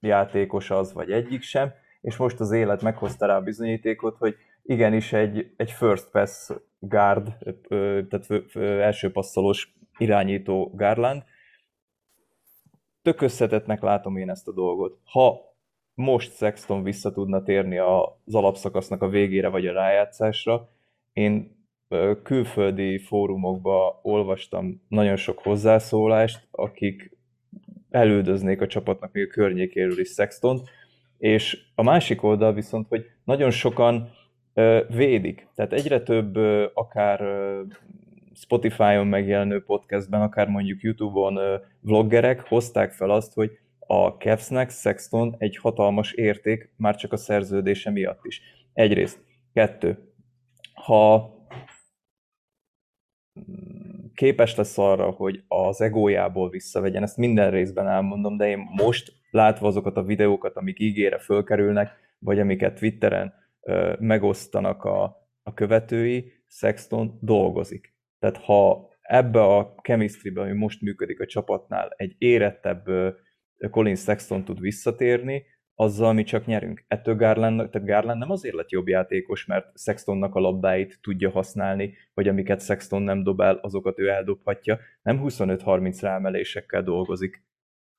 játékos az, vagy egyik sem, és most az élet meghozta rá a bizonyítékot, hogy igenis egy, egy first pass guard, tehát első passzolós irányító Garland. Tök összetettnek látom én ezt a dolgot. Ha most Sexton vissza tudna térni az alapszakasznak a végére vagy a rájátszásra, én külföldi fórumokba olvastam nagyon sok hozzászólást, akik elődöznék a csapatnak még a környékéről is Sexton, és a másik oldal viszont, hogy nagyon sokan védik. Tehát egyre több akár Spotify-on megjelenő podcastben, akár mondjuk YouTube-on vloggerek hozták fel azt, hogy a Cavsnek Sexton egy hatalmas érték, már csak a szerződése miatt is. Egyrészt. Kettő. Ha képes lesz arra, hogy az egójából visszavegyen, ezt minden részben elmondom, de én most látva azokat a videókat, amik ígére fölkerülnek, vagy amiket Twitteren ö, megosztanak a, a követői, Sexton dolgozik. Tehát ha ebbe a chemistrybe, ami most működik a csapatnál, egy érettebb Colin Sexton tud visszatérni, azzal mi csak nyerünk. Ettől Garland, tehát Garland nem azért lett jobb játékos, mert Sextonnak a labdáit tudja használni, vagy amiket Sexton nem dob el, azokat ő eldobhatja. Nem 25-30 rámelésekkel dolgozik,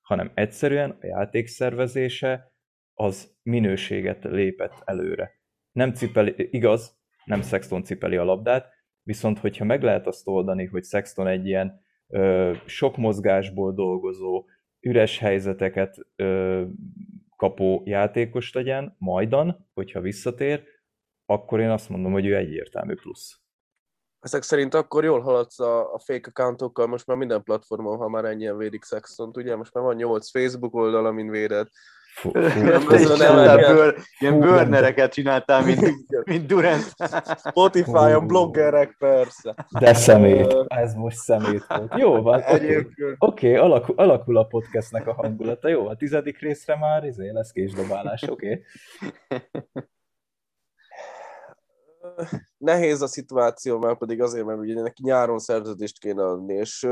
hanem egyszerűen a játékszervezése az minőséget lépett előre. Nem cipeli, igaz, nem Sexton cipeli a labdát, viszont hogyha meg lehet azt oldani, hogy Sexton egy ilyen ö, sok mozgásból dolgozó, üres helyzeteket ö, kapó játékos legyen, majdan, hogyha visszatér, akkor én azt mondom, hogy ő egyértelmű plusz. Ezek szerint akkor jól haladsz a, a fake accountokkal, most már minden platformon, ha már ennyien védik sexton ugye? Most már van nyolc Facebook oldal, amin véded. Fú, bőr, ilyen bőrnereket csináltál, mint, mint Durant. Spotify-on bloggerek, persze. De szemét, ez most szemét volt. Jó van, oké, okay. okay, alakul, alakul a podcastnek a hangulata. Jó, a tizedik részre már izé lesz késdobálás, oké. Okay. Nehéz a szituáció, mert pedig azért, mert ugye neki nyáron szerződést kéne adni, és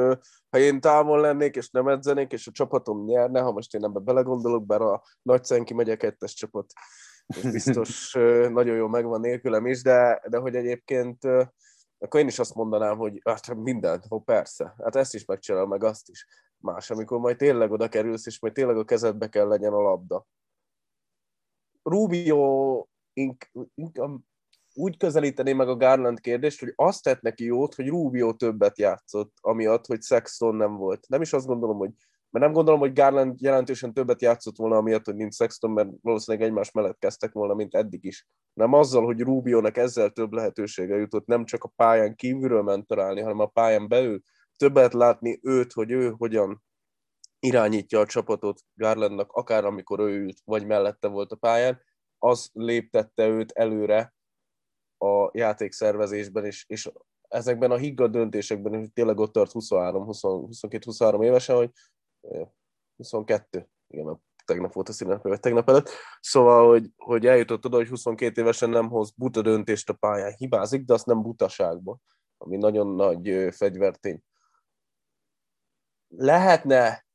ha én távol lennék, és nem edzenék, és a csapatom nyerne, ha most én ebbe belegondolok, bár a nagy szenki megy a kettes csapat, biztos nagyon jó megvan nélkülem is, de, de hogy egyébként akkor én is azt mondanám, hogy hát mindent, ho, persze, hát ezt is megcsinál, meg azt is. Más, amikor majd tényleg oda kerülsz, és majd tényleg a kezedbe kell legyen a labda. Rubio inkább úgy közelítené meg a Garland kérdést, hogy azt tett neki jót, hogy Rubio többet játszott, amiatt, hogy Sexton nem volt. Nem is azt gondolom, hogy mert nem gondolom, hogy Garland jelentősen többet játszott volna amiatt, hogy nincs Sexton, mert valószínűleg egymás mellett kezdtek volna, mint eddig is. Nem azzal, hogy Rubio-nak ezzel több lehetősége jutott, nem csak a pályán kívülről mentorálni, hanem a pályán belül többet látni őt, hogy ő hogyan irányítja a csapatot Garlandnak, akár amikor ő ült, vagy mellette volt a pályán, az léptette őt előre a játékszervezésben, és, és ezekben a higgadt döntésekben, hogy tényleg ott tart 23, 22-23 évesen, hogy 22, igen, mert tegnap volt a színep, vagy tegnap előtt, szóval, hogy, hogy eljutott oda, hogy 22 évesen nem hoz buta döntést a pályán, hibázik, de azt nem butaságban, ami nagyon nagy fegyvertény. Lehetne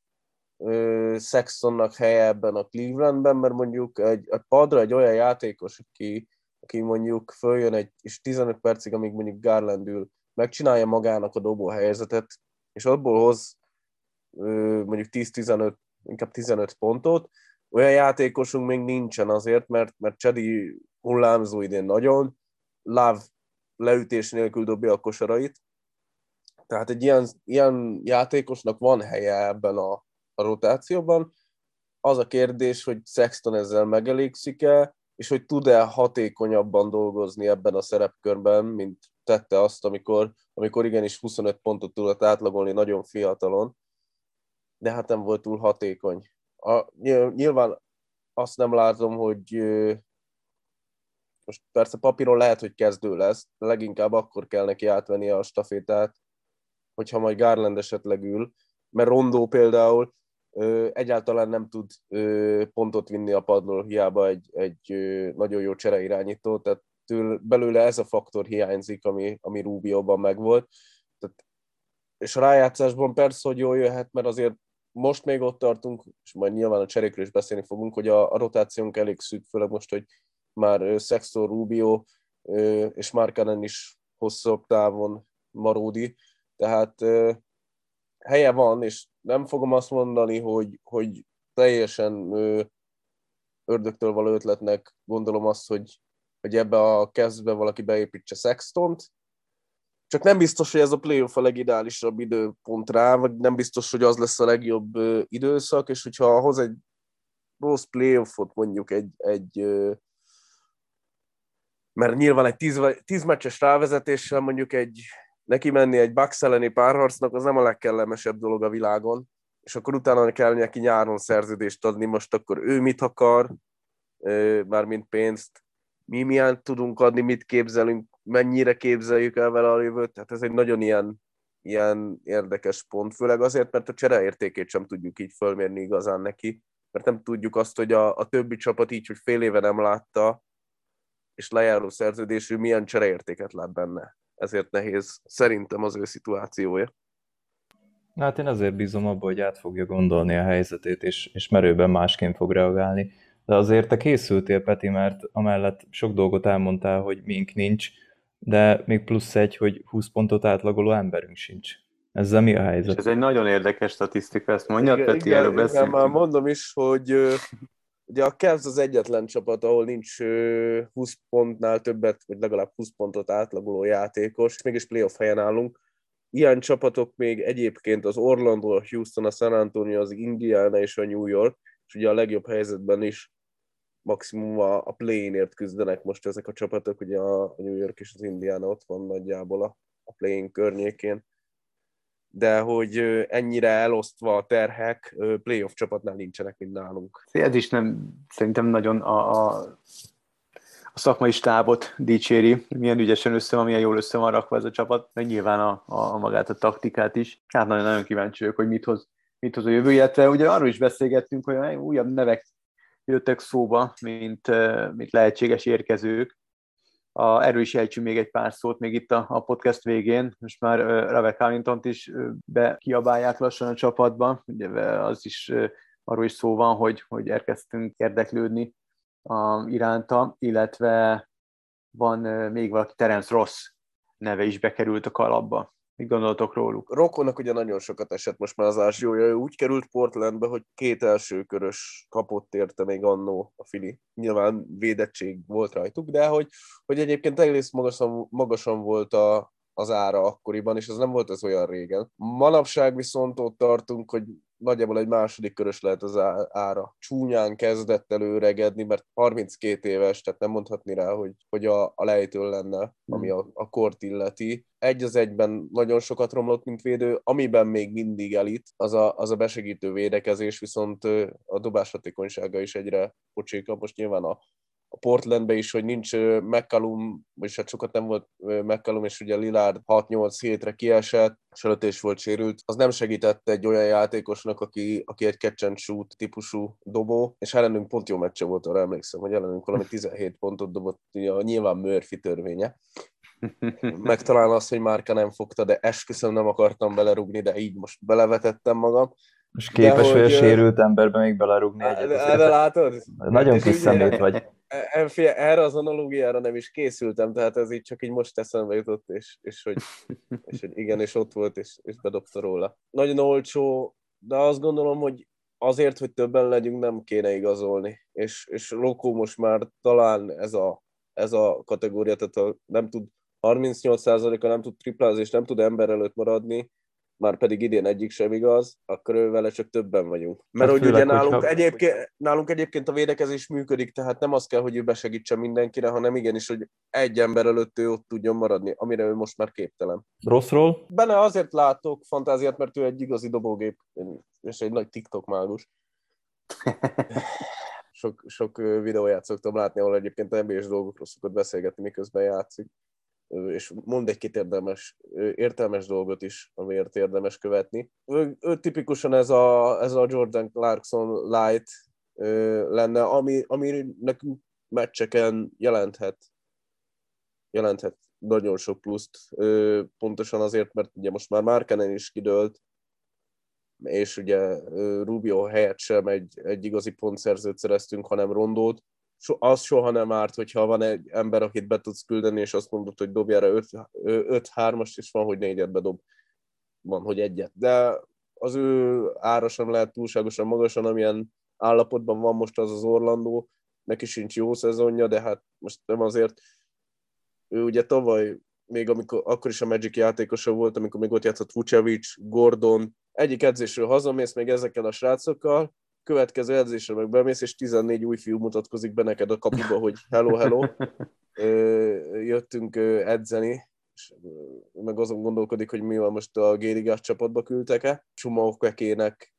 ö, Sextonnak helye ebben a Clevelandben, mert mondjuk egy, egy padra egy olyan játékos, aki aki mondjuk följön egy, és 15 percig, amíg mondjuk Garland ül, megcsinálja magának a dobó helyzetet, és abból hoz mondjuk 10-15, inkább 15 pontot, olyan játékosunk még nincsen azért, mert, mert Csedi hullámzó idén nagyon, Láv leütés nélkül dobja a kosarait, tehát egy ilyen, ilyen játékosnak van helye ebben a, a rotációban. Az a kérdés, hogy Sexton ezzel megelégszik-e, és hogy tud-e hatékonyabban dolgozni ebben a szerepkörben, mint tette azt, amikor, amikor igenis 25 pontot tudott átlagolni nagyon fiatalon, de hát nem volt túl hatékony. A, nyilván azt nem látom, hogy most persze papíron lehet, hogy kezdő lesz, leginkább akkor kell neki átvenni a stafétát, hogyha majd Garland esetleg ül, mert Rondó például egyáltalán nem tud pontot vinni a padlól, hiába egy, egy nagyon jó csereirányító, tehát től, belőle ez a faktor hiányzik, ami, ami Rubioban megvolt. Tehát, és a rájátszásban persze, hogy jól jöhet, mert azért most még ott tartunk, és majd nyilván a cserékről is beszélni fogunk, hogy a, a rotációnk elég szűk, főleg most, hogy már Sextor, Rubio és Markanen is hosszabb távon maródi, tehát helye van, és nem fogom azt mondani, hogy, hogy teljesen ördögtől való ötletnek gondolom azt, hogy, hogy ebbe a kezdbe valaki beépítse Sextont, csak nem biztos, hogy ez a playoff a legideálisabb időpont rá, vagy nem biztos, hogy az lesz a legjobb időszak, és hogyha hoz egy rossz playoffot mondjuk egy, egy mert nyilván egy tíz, tíz meccses rávezetéssel mondjuk egy neki menni egy Bucks elleni párharcnak, az nem a legkellemesebb dolog a világon, és akkor utána kell neki nyáron szerződést adni, most akkor ő mit akar, mármint pénzt, mi milyen tudunk adni, mit képzelünk, mennyire képzeljük el vele a jövőt, tehát ez egy nagyon ilyen, ilyen érdekes pont, főleg azért, mert a csereértékét sem tudjuk így fölmérni igazán neki, mert nem tudjuk azt, hogy a, a többi csapat így, hogy fél éve nem látta, és lejáró szerződésű milyen csereértéket lát benne. Ezért nehéz szerintem az ő szituációja. Hát én azért bízom abba, hogy át fogja gondolni a helyzetét, és, és merőben másként fog reagálni. De azért te készültél, Peti, mert amellett sok dolgot elmondtál, hogy mink nincs, de még plusz egy, hogy 20 pontot átlagoló emberünk sincs. Ezzel mi a helyzet? És ez egy nagyon érdekes statisztika, ezt mondja, igen, Peti, igen, erről igen, már mondom is, hogy ugye a Cavs az egyetlen csapat, ahol nincs 20 pontnál többet, vagy legalább 20 pontot átlagoló játékos, mégis playoff helyen állunk. Ilyen csapatok még egyébként az Orlando, a Houston, a San Antonio, az Indiana és a New York, és ugye a legjobb helyzetben is maximum a, a play-inért küzdenek most ezek a csapatok, ugye a New York és az Indiana ott van nagyjából a, a play-in környékén, de hogy ennyire elosztva a terhek, playoff csapatnál nincsenek, mint nálunk. Ez is nem, szerintem nagyon a, a, a szakmai stábot dicséri, milyen ügyesen össze van, milyen jól össze van rakva ez a csapat, meg nyilván a, a, magát a taktikát is. Hát nagyon-nagyon kíváncsi vagyok, hogy mit hoz, mit hoz a jövő, illetve ugye arról is beszélgettünk, hogy újabb nevek jöttek szóba, mint, mint lehetséges érkezők. A, erről is ejtsünk még egy pár szót még itt a, a podcast végén. Most már uh, Rave Carlington-t is uh, bekiabálják lassan a csapatba. Ugye az is uh, arról is szó van, hogy, hogy elkezdtünk érdeklődni a, iránta, illetve van uh, még valaki, Terence Ross neve is bekerült a kalapba. Mit gondoltok róluk? Rokonnak ugye nagyon sokat esett most már az ásjója. Ő úgy került Portlandbe, hogy két első körös kapott érte még annó a Fili. Nyilván védettség volt rajtuk, de hogy, hogy egyébként egész magasan, magasan volt a, az ára akkoriban, és ez nem volt ez olyan régen. Manapság viszont ott tartunk, hogy nagyjából egy második körös lehet az ára. Csúnyán kezdett el öregedni, mert 32 éves, tehát nem mondhatni rá, hogy, hogy a, a lejtő lenne, ami a, a kort illeti. Egy az egyben nagyon sokat romlott, mint védő, amiben még mindig elit, az a, az a besegítő védekezés, viszont a dobás hatékonysága is egyre pocséka. Most nyilván a, a Portlandbe is, hogy nincs McCallum, vagyis hát sokat nem volt McCallum, és ugye Lillard 6-8 hétre kiesett, és volt sérült, az nem segített egy olyan játékosnak, aki, aki egy catch and shoot típusú dobó, és ellenünk pont jó meccse volt, arra emlékszem, hogy ellenünk valami 17 pontot dobott, a nyilván Murphy törvénye. Meg talán az, hogy Márka nem fogta, de esküszöm nem akartam belerugni, de így most belevetettem magam. És képes vagy a sérült emberbe még belerugni egyet. De látod? Nagyon kis szemét vagy. E, e, erre az analógiára nem is készültem, tehát ez így csak így most eszembe jutott, és, és, hogy, és hogy igen, és ott volt, és, és bedobta róla. Nagyon olcsó, de azt gondolom, hogy azért, hogy többen legyünk, nem kéne igazolni. És, és Lokó most már talán ez a, ez a kategória, tehát ha nem tud 38%-a nem tud triplázni, és nem tud ember előtt maradni, már pedig idén egyik sem igaz, akkor ő vele csak többen vagyunk. Mert hát hogy ugye nálunk, hogyha... egyébként, nálunk egyébként a védekezés működik, tehát nem az kell, hogy ő besegítse mindenkire, hanem igenis, hogy egy ember előtt ő ott tudjon maradni, amire ő most már képtelen. Rosszról? Benne azért látok fantáziát, mert ő egy igazi dobógép, és egy nagy TikTok mágus. sok, sok videóját szoktam látni, ahol egyébként NBA-s dolgokról szokott beszélgetni, miközben játszik és mond egy-két érdemes, értelmes dolgot is, amiért érdemes követni. Ő, ő tipikusan ez a, ez a Jordan Clarkson light lenne, ami, ami nekünk meccseken jelenthet, jelenthet nagyon sok pluszt, pontosan azért, mert ugye most már Markenen is kidőlt, és ugye Rubio helyett sem egy, egy igazi pontszerzőt szereztünk, hanem rondót. So, az soha nem árt, hogyha van egy ember, akit be tudsz küldeni, és azt mondod, hogy dobjára 5-3-ast, és van, hogy négyet bedob. Van, hogy egyet. De az ő ára sem lehet túlságosan magasan, amilyen állapotban van most az az Orlandó, neki sincs jó szezonja, de hát most nem azért, ő ugye tavaly, még amikor, akkor is a Magic játékosa volt, amikor még ott játszott Vucevic, Gordon, egyik edzésről hazamész még ezekkel a srácokkal, következő edzésre meg bemész, és 14 új fiú mutatkozik be neked a kapuba, hogy hello, hello, jöttünk edzeni, és meg azon gondolkodik, hogy mi van most a Gérigás csapatba küldtek-e. Csuma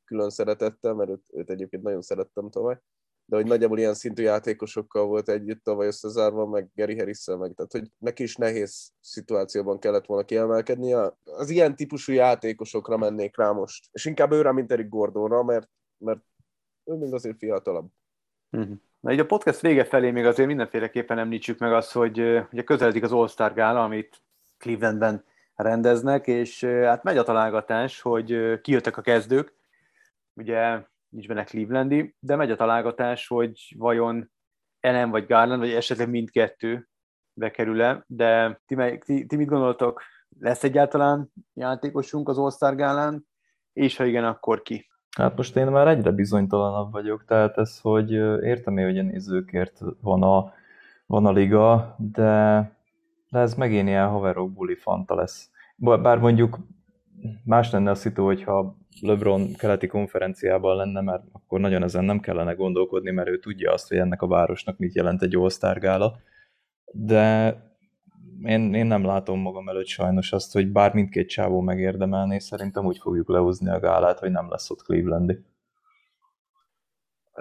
külön szeretettem, mert őt, őt egyébként nagyon szerettem tavaly de hogy nagyjából ilyen szintű játékosokkal volt együtt tavaly összezárva, meg Gary harris meg, tehát hogy neki is nehéz szituációban kellett volna kiemelkednie. Az ilyen típusú játékosokra mennék rá most, és inkább őre, mint Eric Gordonra, mert, mert ő még azért fiatalabb. Uh-huh. Na így a podcast vége felé még azért mindenféleképpen említsük meg azt, hogy ugye közeledik az All-Star Gála, amit Clevelandben rendeznek, és hát megy a találgatás, hogy kijöttek a kezdők. Ugye nincs benne Clevelandi, de megy a találgatás, hogy vajon Ellen vagy Garland, vagy esetleg mindkettő bekerül-e, de ti, ti, ti mit gondoltok? Lesz egyáltalán játékosunk az All-Star gálán, és ha igen, akkor ki? Hát most én már egyre bizonytalanabb vagyok, tehát ez, hogy értem én, hogy a nézőkért van a, van a liga, de, de ez megint ilyen haverok buli fanta lesz. Bár mondjuk más lenne a szitu, hogyha LeBron keleti konferenciában lenne, mert akkor nagyon ezen nem kellene gondolkodni, mert ő tudja azt, hogy ennek a városnak mit jelent egy All-Star gála. De én, én nem látom magam előtt sajnos azt, hogy bár mindkét csávó megérdemelné, szerintem úgy fogjuk lehozni a gálát, hogy nem lesz ott Clevelandi.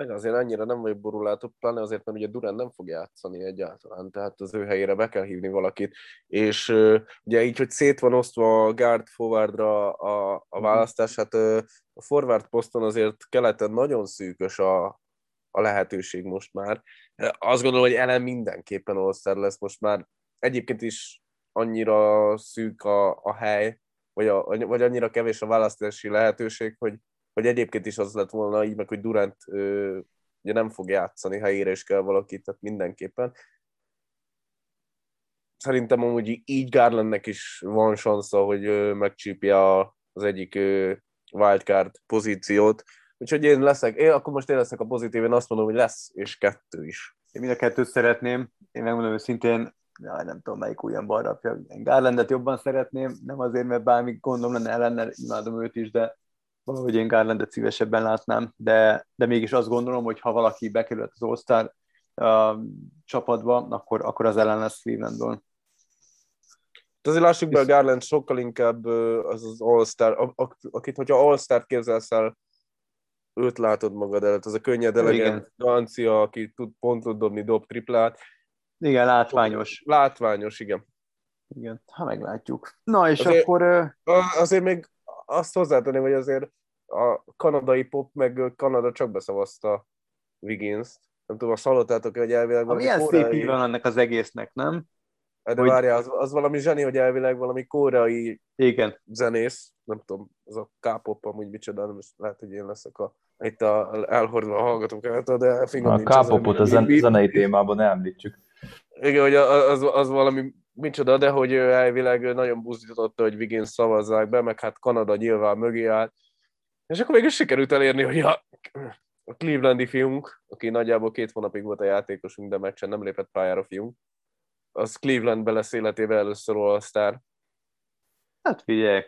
Én azért annyira nem vagyok borulátó, pláne azért, mert ugye Durán nem fog játszani egyáltalán, tehát az ő helyére be kell hívni valakit, és uh, ugye így, hogy szét van osztva a guard forwardra a, a mhm. választás, hát uh, a forward poszton azért keleten nagyon szűkös a, a lehetőség most már. Azt gondolom, hogy ellen mindenképpen all lesz most már. Egyébként is annyira szűk a, a hely, vagy, a, vagy annyira kevés a választási lehetőség, hogy hogy egyébként is az lett volna így, meg hogy Durant ö, ugye nem fog játszani, helyére is kell valaki, tehát mindenképpen. Szerintem amúgy így Garlandnek is van sansza, hogy ö, megcsípje az egyik ö, wildcard pozíciót. Úgyhogy én leszek, én, akkor most én leszek a pozitív, én azt mondom, hogy lesz, és kettő is. Én mind a kettőt szeretném, én megmondom őszintén, jaj, nem tudom melyik újan balrapja, én Garlandet jobban szeretném, nem azért, mert bármi gondom lenne ellenne, imádom őt is, de valahogy én Garlandet szívesebben látnám, de, de mégis azt gondolom, hogy ha valaki bekerült az All-Star uh, csapatba, akkor, akkor az ellen lesz Clevelandból. De azért lássuk be, a Garland sokkal inkább az az All-Star, akit, hogyha All-Star képzelsz el, őt látod magad előtt, az a könnyed elegant Gancia, aki tud pontot dobni, dob triplát. Igen, látványos. Látványos, igen. Igen, ha meglátjuk. Na és azért, akkor... Azért még azt hozzátenném, hogy azért a kanadai pop, meg Kanada csak beszavazta Wiggins-t. Nem tudom, azt hallottátok hogy elvileg valami Milyen koreai... szép van ennek az egésznek, nem? De hogy... várjál, az, az, valami zseni, hogy elvileg valami koreai Igen. zenész, nem tudom, az a K-pop amúgy micsoda, nem is lehet, hogy én leszek a, itt a, elhordva a hallgatók által, de fingom A K-popot a zen, zenei témában említsük. Igen, hogy az, az, valami micsoda, de hogy elvileg nagyon buzdította, hogy Wiggins szavazzák be, meg hát Kanada nyilván mögé állt. És akkor mégis sikerült elérni, hogy a, a Clevelandi fiunk, aki nagyjából két hónapig volt a játékosunk, de meccsen nem lépett pályára fiunk, az Clevelandbe lesz életével először all -Star. Hát figyelj.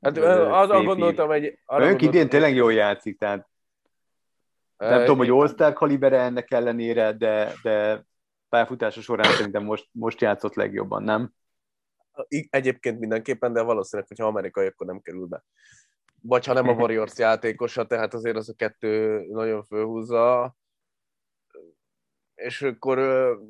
Hát arra gondoltam, hogy... Önk idén tényleg jól játszik, tehát nem tudom, hogy all kalibere ennek ellenére, de, de pályafutása során szerintem most, most játszott legjobban, nem? Egyébként mindenképpen, de valószínűleg, hogyha amerikai, akkor nem kerül be. Vagy ha nem a Warriors játékosa, tehát azért az a kettő nagyon fölhúzza. És akkor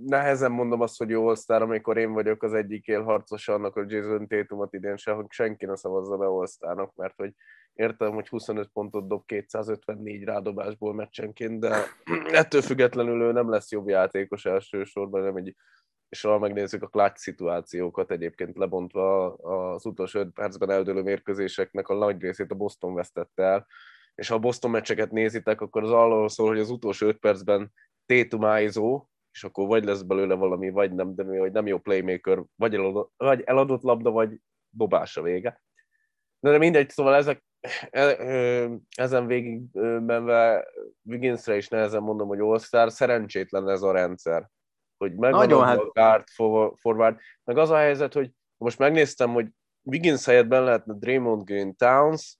nehezen mondom azt, hogy jó all amikor én vagyok az egyik élharcosa annak, hogy Jason Tatumot idén se, hogy senki ne szavazza be all mert hogy értem, hogy 25 pontot dob 254 rádobásból meccsenként, de ettől függetlenül ő nem lesz jobb játékos elsősorban, nem egy és ha megnézzük a clutch szituációkat egyébként lebontva az utolsó 5 percben eldőlő mérkőzéseknek a nagy részét a Boston vesztette el, és ha a Boston meccseket nézitek, akkor az arról szól, hogy az utolsó 5 percben tétumázó, és akkor vagy lesz belőle valami, vagy nem, de mi, hogy nem jó playmaker, vagy eladott, vagy eladott labda, vagy dobás a vége. De, de mindegy, szóval ezek, e, ezen végig menve Wigginsre is nehezen mondom, hogy all szerencsétlen ez a rendszer hogy megvan Nagyon hát... a guard forward, meg az a helyzet, hogy most megnéztem, hogy Wiggins helyett benne lehetne Draymond Green Towns,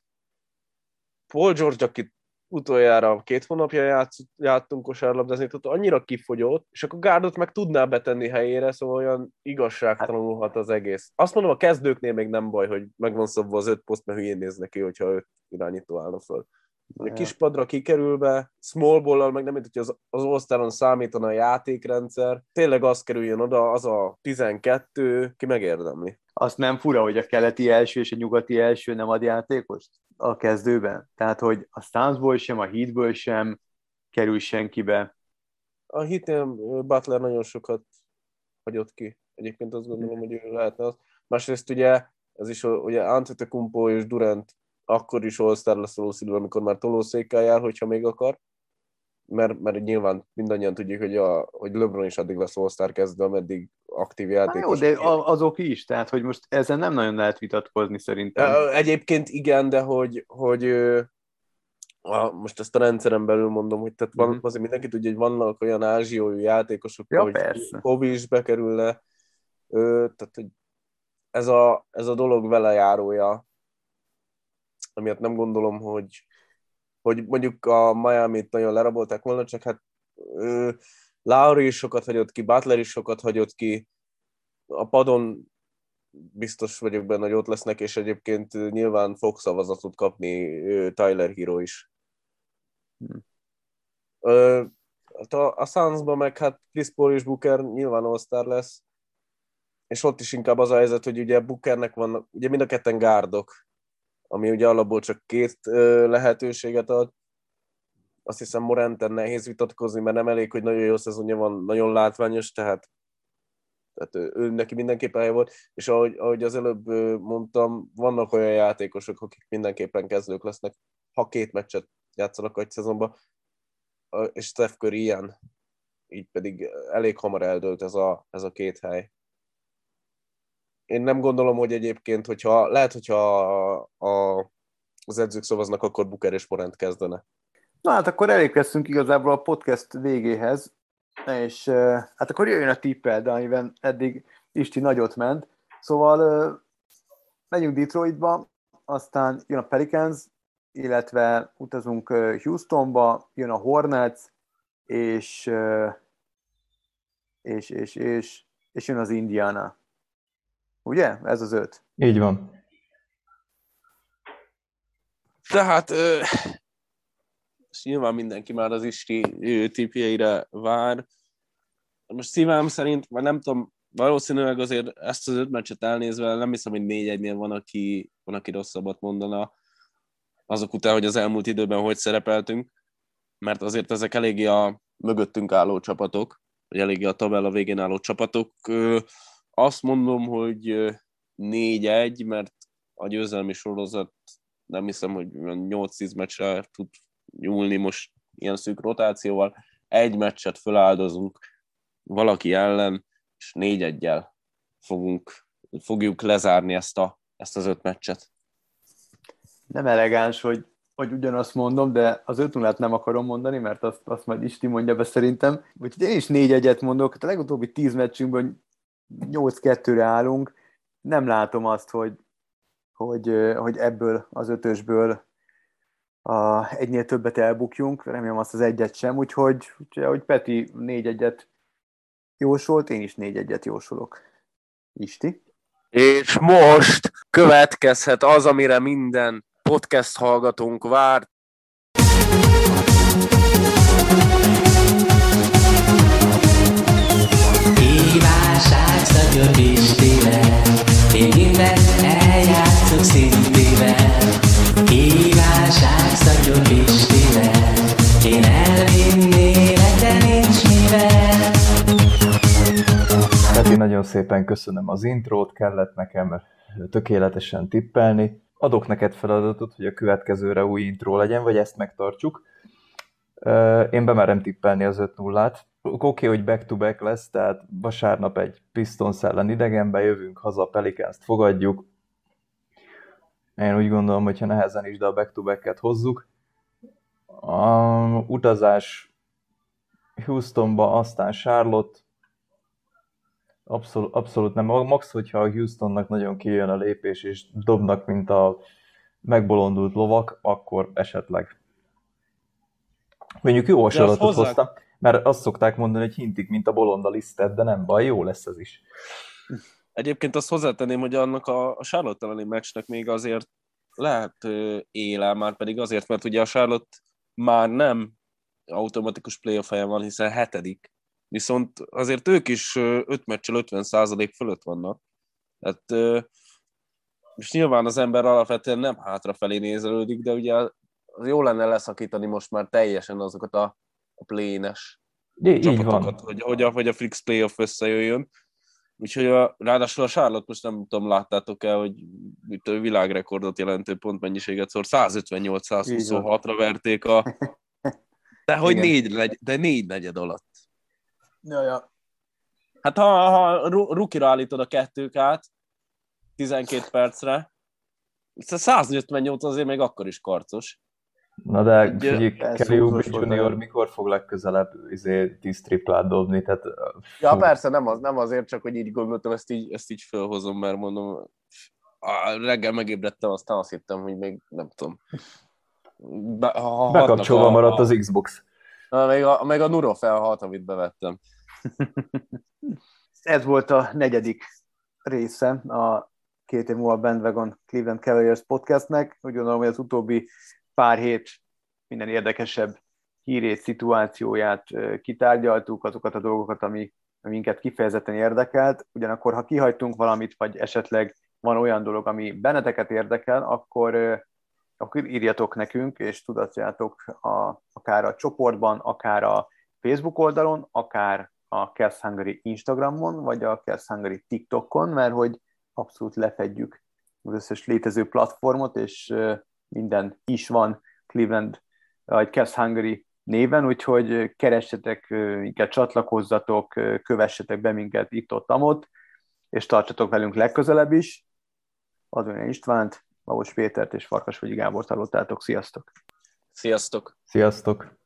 Paul George, akit utoljára két hónapja játsz, játtunk kosárlabdázni, tehát annyira kifogyott, és akkor Gárdot meg tudná betenni helyére, szóval olyan igazságtalanulhat az egész. Azt mondom, a kezdőknél még nem baj, hogy megvan szabva az öt poszt, mert hülyén néz neki, hogyha öt irányító állna föl. A kispadra kikerülve, small ball meg nem, hogy az, az osztáron számítana a játékrendszer, tényleg az kerüljön oda, az a 12, ki megérdemli. Azt nem fura, hogy a keleti első és a nyugati első nem ad játékost a kezdőben? Tehát, hogy a Sunsból sem, a Heatből sem kerül senkibe. A Heatnél Butler nagyon sokat hagyott ki. Egyébként azt gondolom, hogy ő lehetne az. Másrészt ugye, ez is ugye Antetokounmpo és Durant akkor is all lesz valószínűleg, amikor már tolószékkel jár, hogyha még akar. Mert, mert nyilván mindannyian tudjuk, hogy, a, hogy LeBron is addig lesz all kezdve, ameddig aktív játékos. jó, de azok is, tehát hogy most ezen nem nagyon lehet vitatkozni szerintem. Egyébként igen, de hogy, hogy a, most ezt a rendszeren belül mondom, hogy tehát van, mm. azért mindenki tudja, hogy vannak olyan ázsiói játékosok, ja, hogy Kobi is bekerülne, ö, tehát hogy ez a, ez a dolog vele járója amiatt nem gondolom, hogy, hogy mondjuk a Miami-t nagyon lerabolták volna, csak hát ő, Lauri is sokat hagyott ki, Butler is sokat hagyott ki, a padon biztos vagyok benne, hogy ott lesznek, és egyébként nyilván fog szavazatot kapni Tyler Hero is. Hmm. a, a Sunsban meg hát Chris Paul és Booker nyilván all lesz, és ott is inkább az a helyzet, hogy ugye Bookernek van, ugye mind a ketten gárdok, ami ugye alapból csak két lehetőséget ad. Azt hiszem Morenten nehéz vitatkozni, mert nem elég, hogy nagyon jó szezonja van, nagyon látványos, tehát, tehát ő, ő neki mindenképpen hely volt, és ahogy, ahogy az előbb mondtam, vannak olyan játékosok, akik mindenképpen kezdők lesznek, ha két meccset játszanak egy szezonban, és Steph Curry ilyen, így pedig elég hamar eldőlt ez a, ez a két hely én nem gondolom, hogy egyébként, hogyha lehet, hogyha a, a, az edzők szavaznak, akkor Buker és Morent kezdene. Na hát akkor elérkeztünk igazából a podcast végéhez, és hát akkor jöjjön a tippel, amiben eddig Isti nagyot ment. Szóval megyünk Detroitba, aztán jön a Pelicans, illetve utazunk Houstonba, jön a Hornets, és, és, és, és, és jön az Indiana. Ugye? Ez az öt. Így van. Tehát és nyilván mindenki már az Isti tipjeire vár. Most szívem szerint, vagy nem tudom, valószínűleg azért ezt az öt meccset elnézve nem hiszem, hogy négy egynél van, aki, van, aki rosszabbat mondana azok után, hogy az elmúlt időben hogy szerepeltünk, mert azért ezek eléggé a mögöttünk álló csapatok, vagy eléggé a tabella végén álló csapatok. Azt mondom, hogy 4-1, mert a győzelmi sorozat nem hiszem, hogy 8-10 meccsre tud nyúlni most ilyen szűk rotációval. Egy meccset feláldozunk valaki ellen, és 4-1-jel fogunk, fogjuk lezárni ezt, a, ezt az öt meccset. Nem elegáns, hogy, hogy ugyanazt mondom, de az öt nullát nem akarom mondani, mert azt, azt majd Isti mondja be szerintem. Úgyhogy én is négy egyet mondok, hát a legutóbbi tíz meccsünkből 8-2-re állunk, nem látom azt, hogy, hogy, hogy ebből az ötösből a, egynél többet elbukjunk, remélem azt az egyet sem, úgyhogy, úgyhogy Peti négy egyet jósolt, én is négy egyet jósolok. Isti? És most következhet az, amire minden podcast hallgatónk várt. Szépen köszönöm az intrót, kellett nekem tökéletesen tippelni. Adok neked feladatot, hogy a következőre új intro legyen, vagy ezt megtartsuk. Én bemerem tippelni az 5 0 át Oké, okay, hogy back-to-back lesz, tehát vasárnap egy Pistons ellen idegenbe jövünk haza, pelicans fogadjuk. Én úgy gondolom, hogyha nehezen is, de a back-to-back-et hozzuk. A utazás Houstonba, aztán Charlotte, Abszolút, abszolút nem. Max, hogyha a Houstonnak nagyon kijön a lépés, és dobnak, mint a megbolondult lovak, akkor esetleg. Mondjuk jó hasonlatot hoztam, mert azt szokták mondani, hogy hintik, mint a bolonda lisztet, de nem baj, jó lesz ez is. Egyébként azt hozzátenném, hogy annak a, Charlotte elleni meccsnek még azért lehet éle, már pedig azért, mert ugye a Charlotte már nem automatikus playoff helyen van, hiszen hetedik, viszont azért ők is 5 meccsel 50% fölött vannak. Tehát, és nyilván az ember alapvetően nem hátrafelé nézelődik, de ugye az jó lenne leszakítani most már teljesen azokat a, a plénes így csapatokat, van. hogy, hogy, a, hogy a Flix Playoff összejöjjön. Úgyhogy a, ráadásul a Charlotte most nem tudom, láttátok el, hogy itt a világrekordot jelentő pontmennyiséget szor 158-126-ra verték a... De hogy négy, de négy negyed alatt. Ja, ja. Hát ha, ha rukira állítod a kettők át, 12 percre, 158 azért még akkor is karcos. Na de figyelj, Kelly Junior mikor fog legközelebb izé, 10 triplát dobni? Tehát, fú. ja persze, nem, az, nem azért, csak hogy így gondoltam, ezt így, ezt így felhozom, mert mondom, a reggel megébredtem, aztán azt hittem, hogy még nem tudom. Be, ha Bekapcsolva a, maradt az Xbox. Na, még a, még a Nuro felhat, amit bevettem. Ez volt a negyedik része a két év múlva Bandwagon Cleveland Cavaliers podcastnek. Úgy gondolom, hogy az utóbbi pár hét minden érdekesebb hírét, szituációját kitárgyaltuk, azokat a dolgokat, ami minket kifejezetten érdekelt. Ugyanakkor, ha kihagytunk valamit, vagy esetleg van olyan dolog, ami benneteket érdekel, akkor, akkor írjatok nekünk, és tudatjátok a, akár a csoportban, akár a Facebook oldalon, akár a Kers Hungary Instagramon, vagy a Kers Hungary TikTokon, mert hogy abszolút lefedjük az összes létező platformot, és minden is van Cleveland, vagy Kers Hungary néven, úgyhogy keressetek, inkább csatlakozzatok, kövessetek be minket itt-ott, amott, és tartsatok velünk legközelebb is. Adónya Istvánt, Lavos Pétert és Farkas vagy Gábort hallottátok. Sziasztok! Sziasztok! Sziasztok!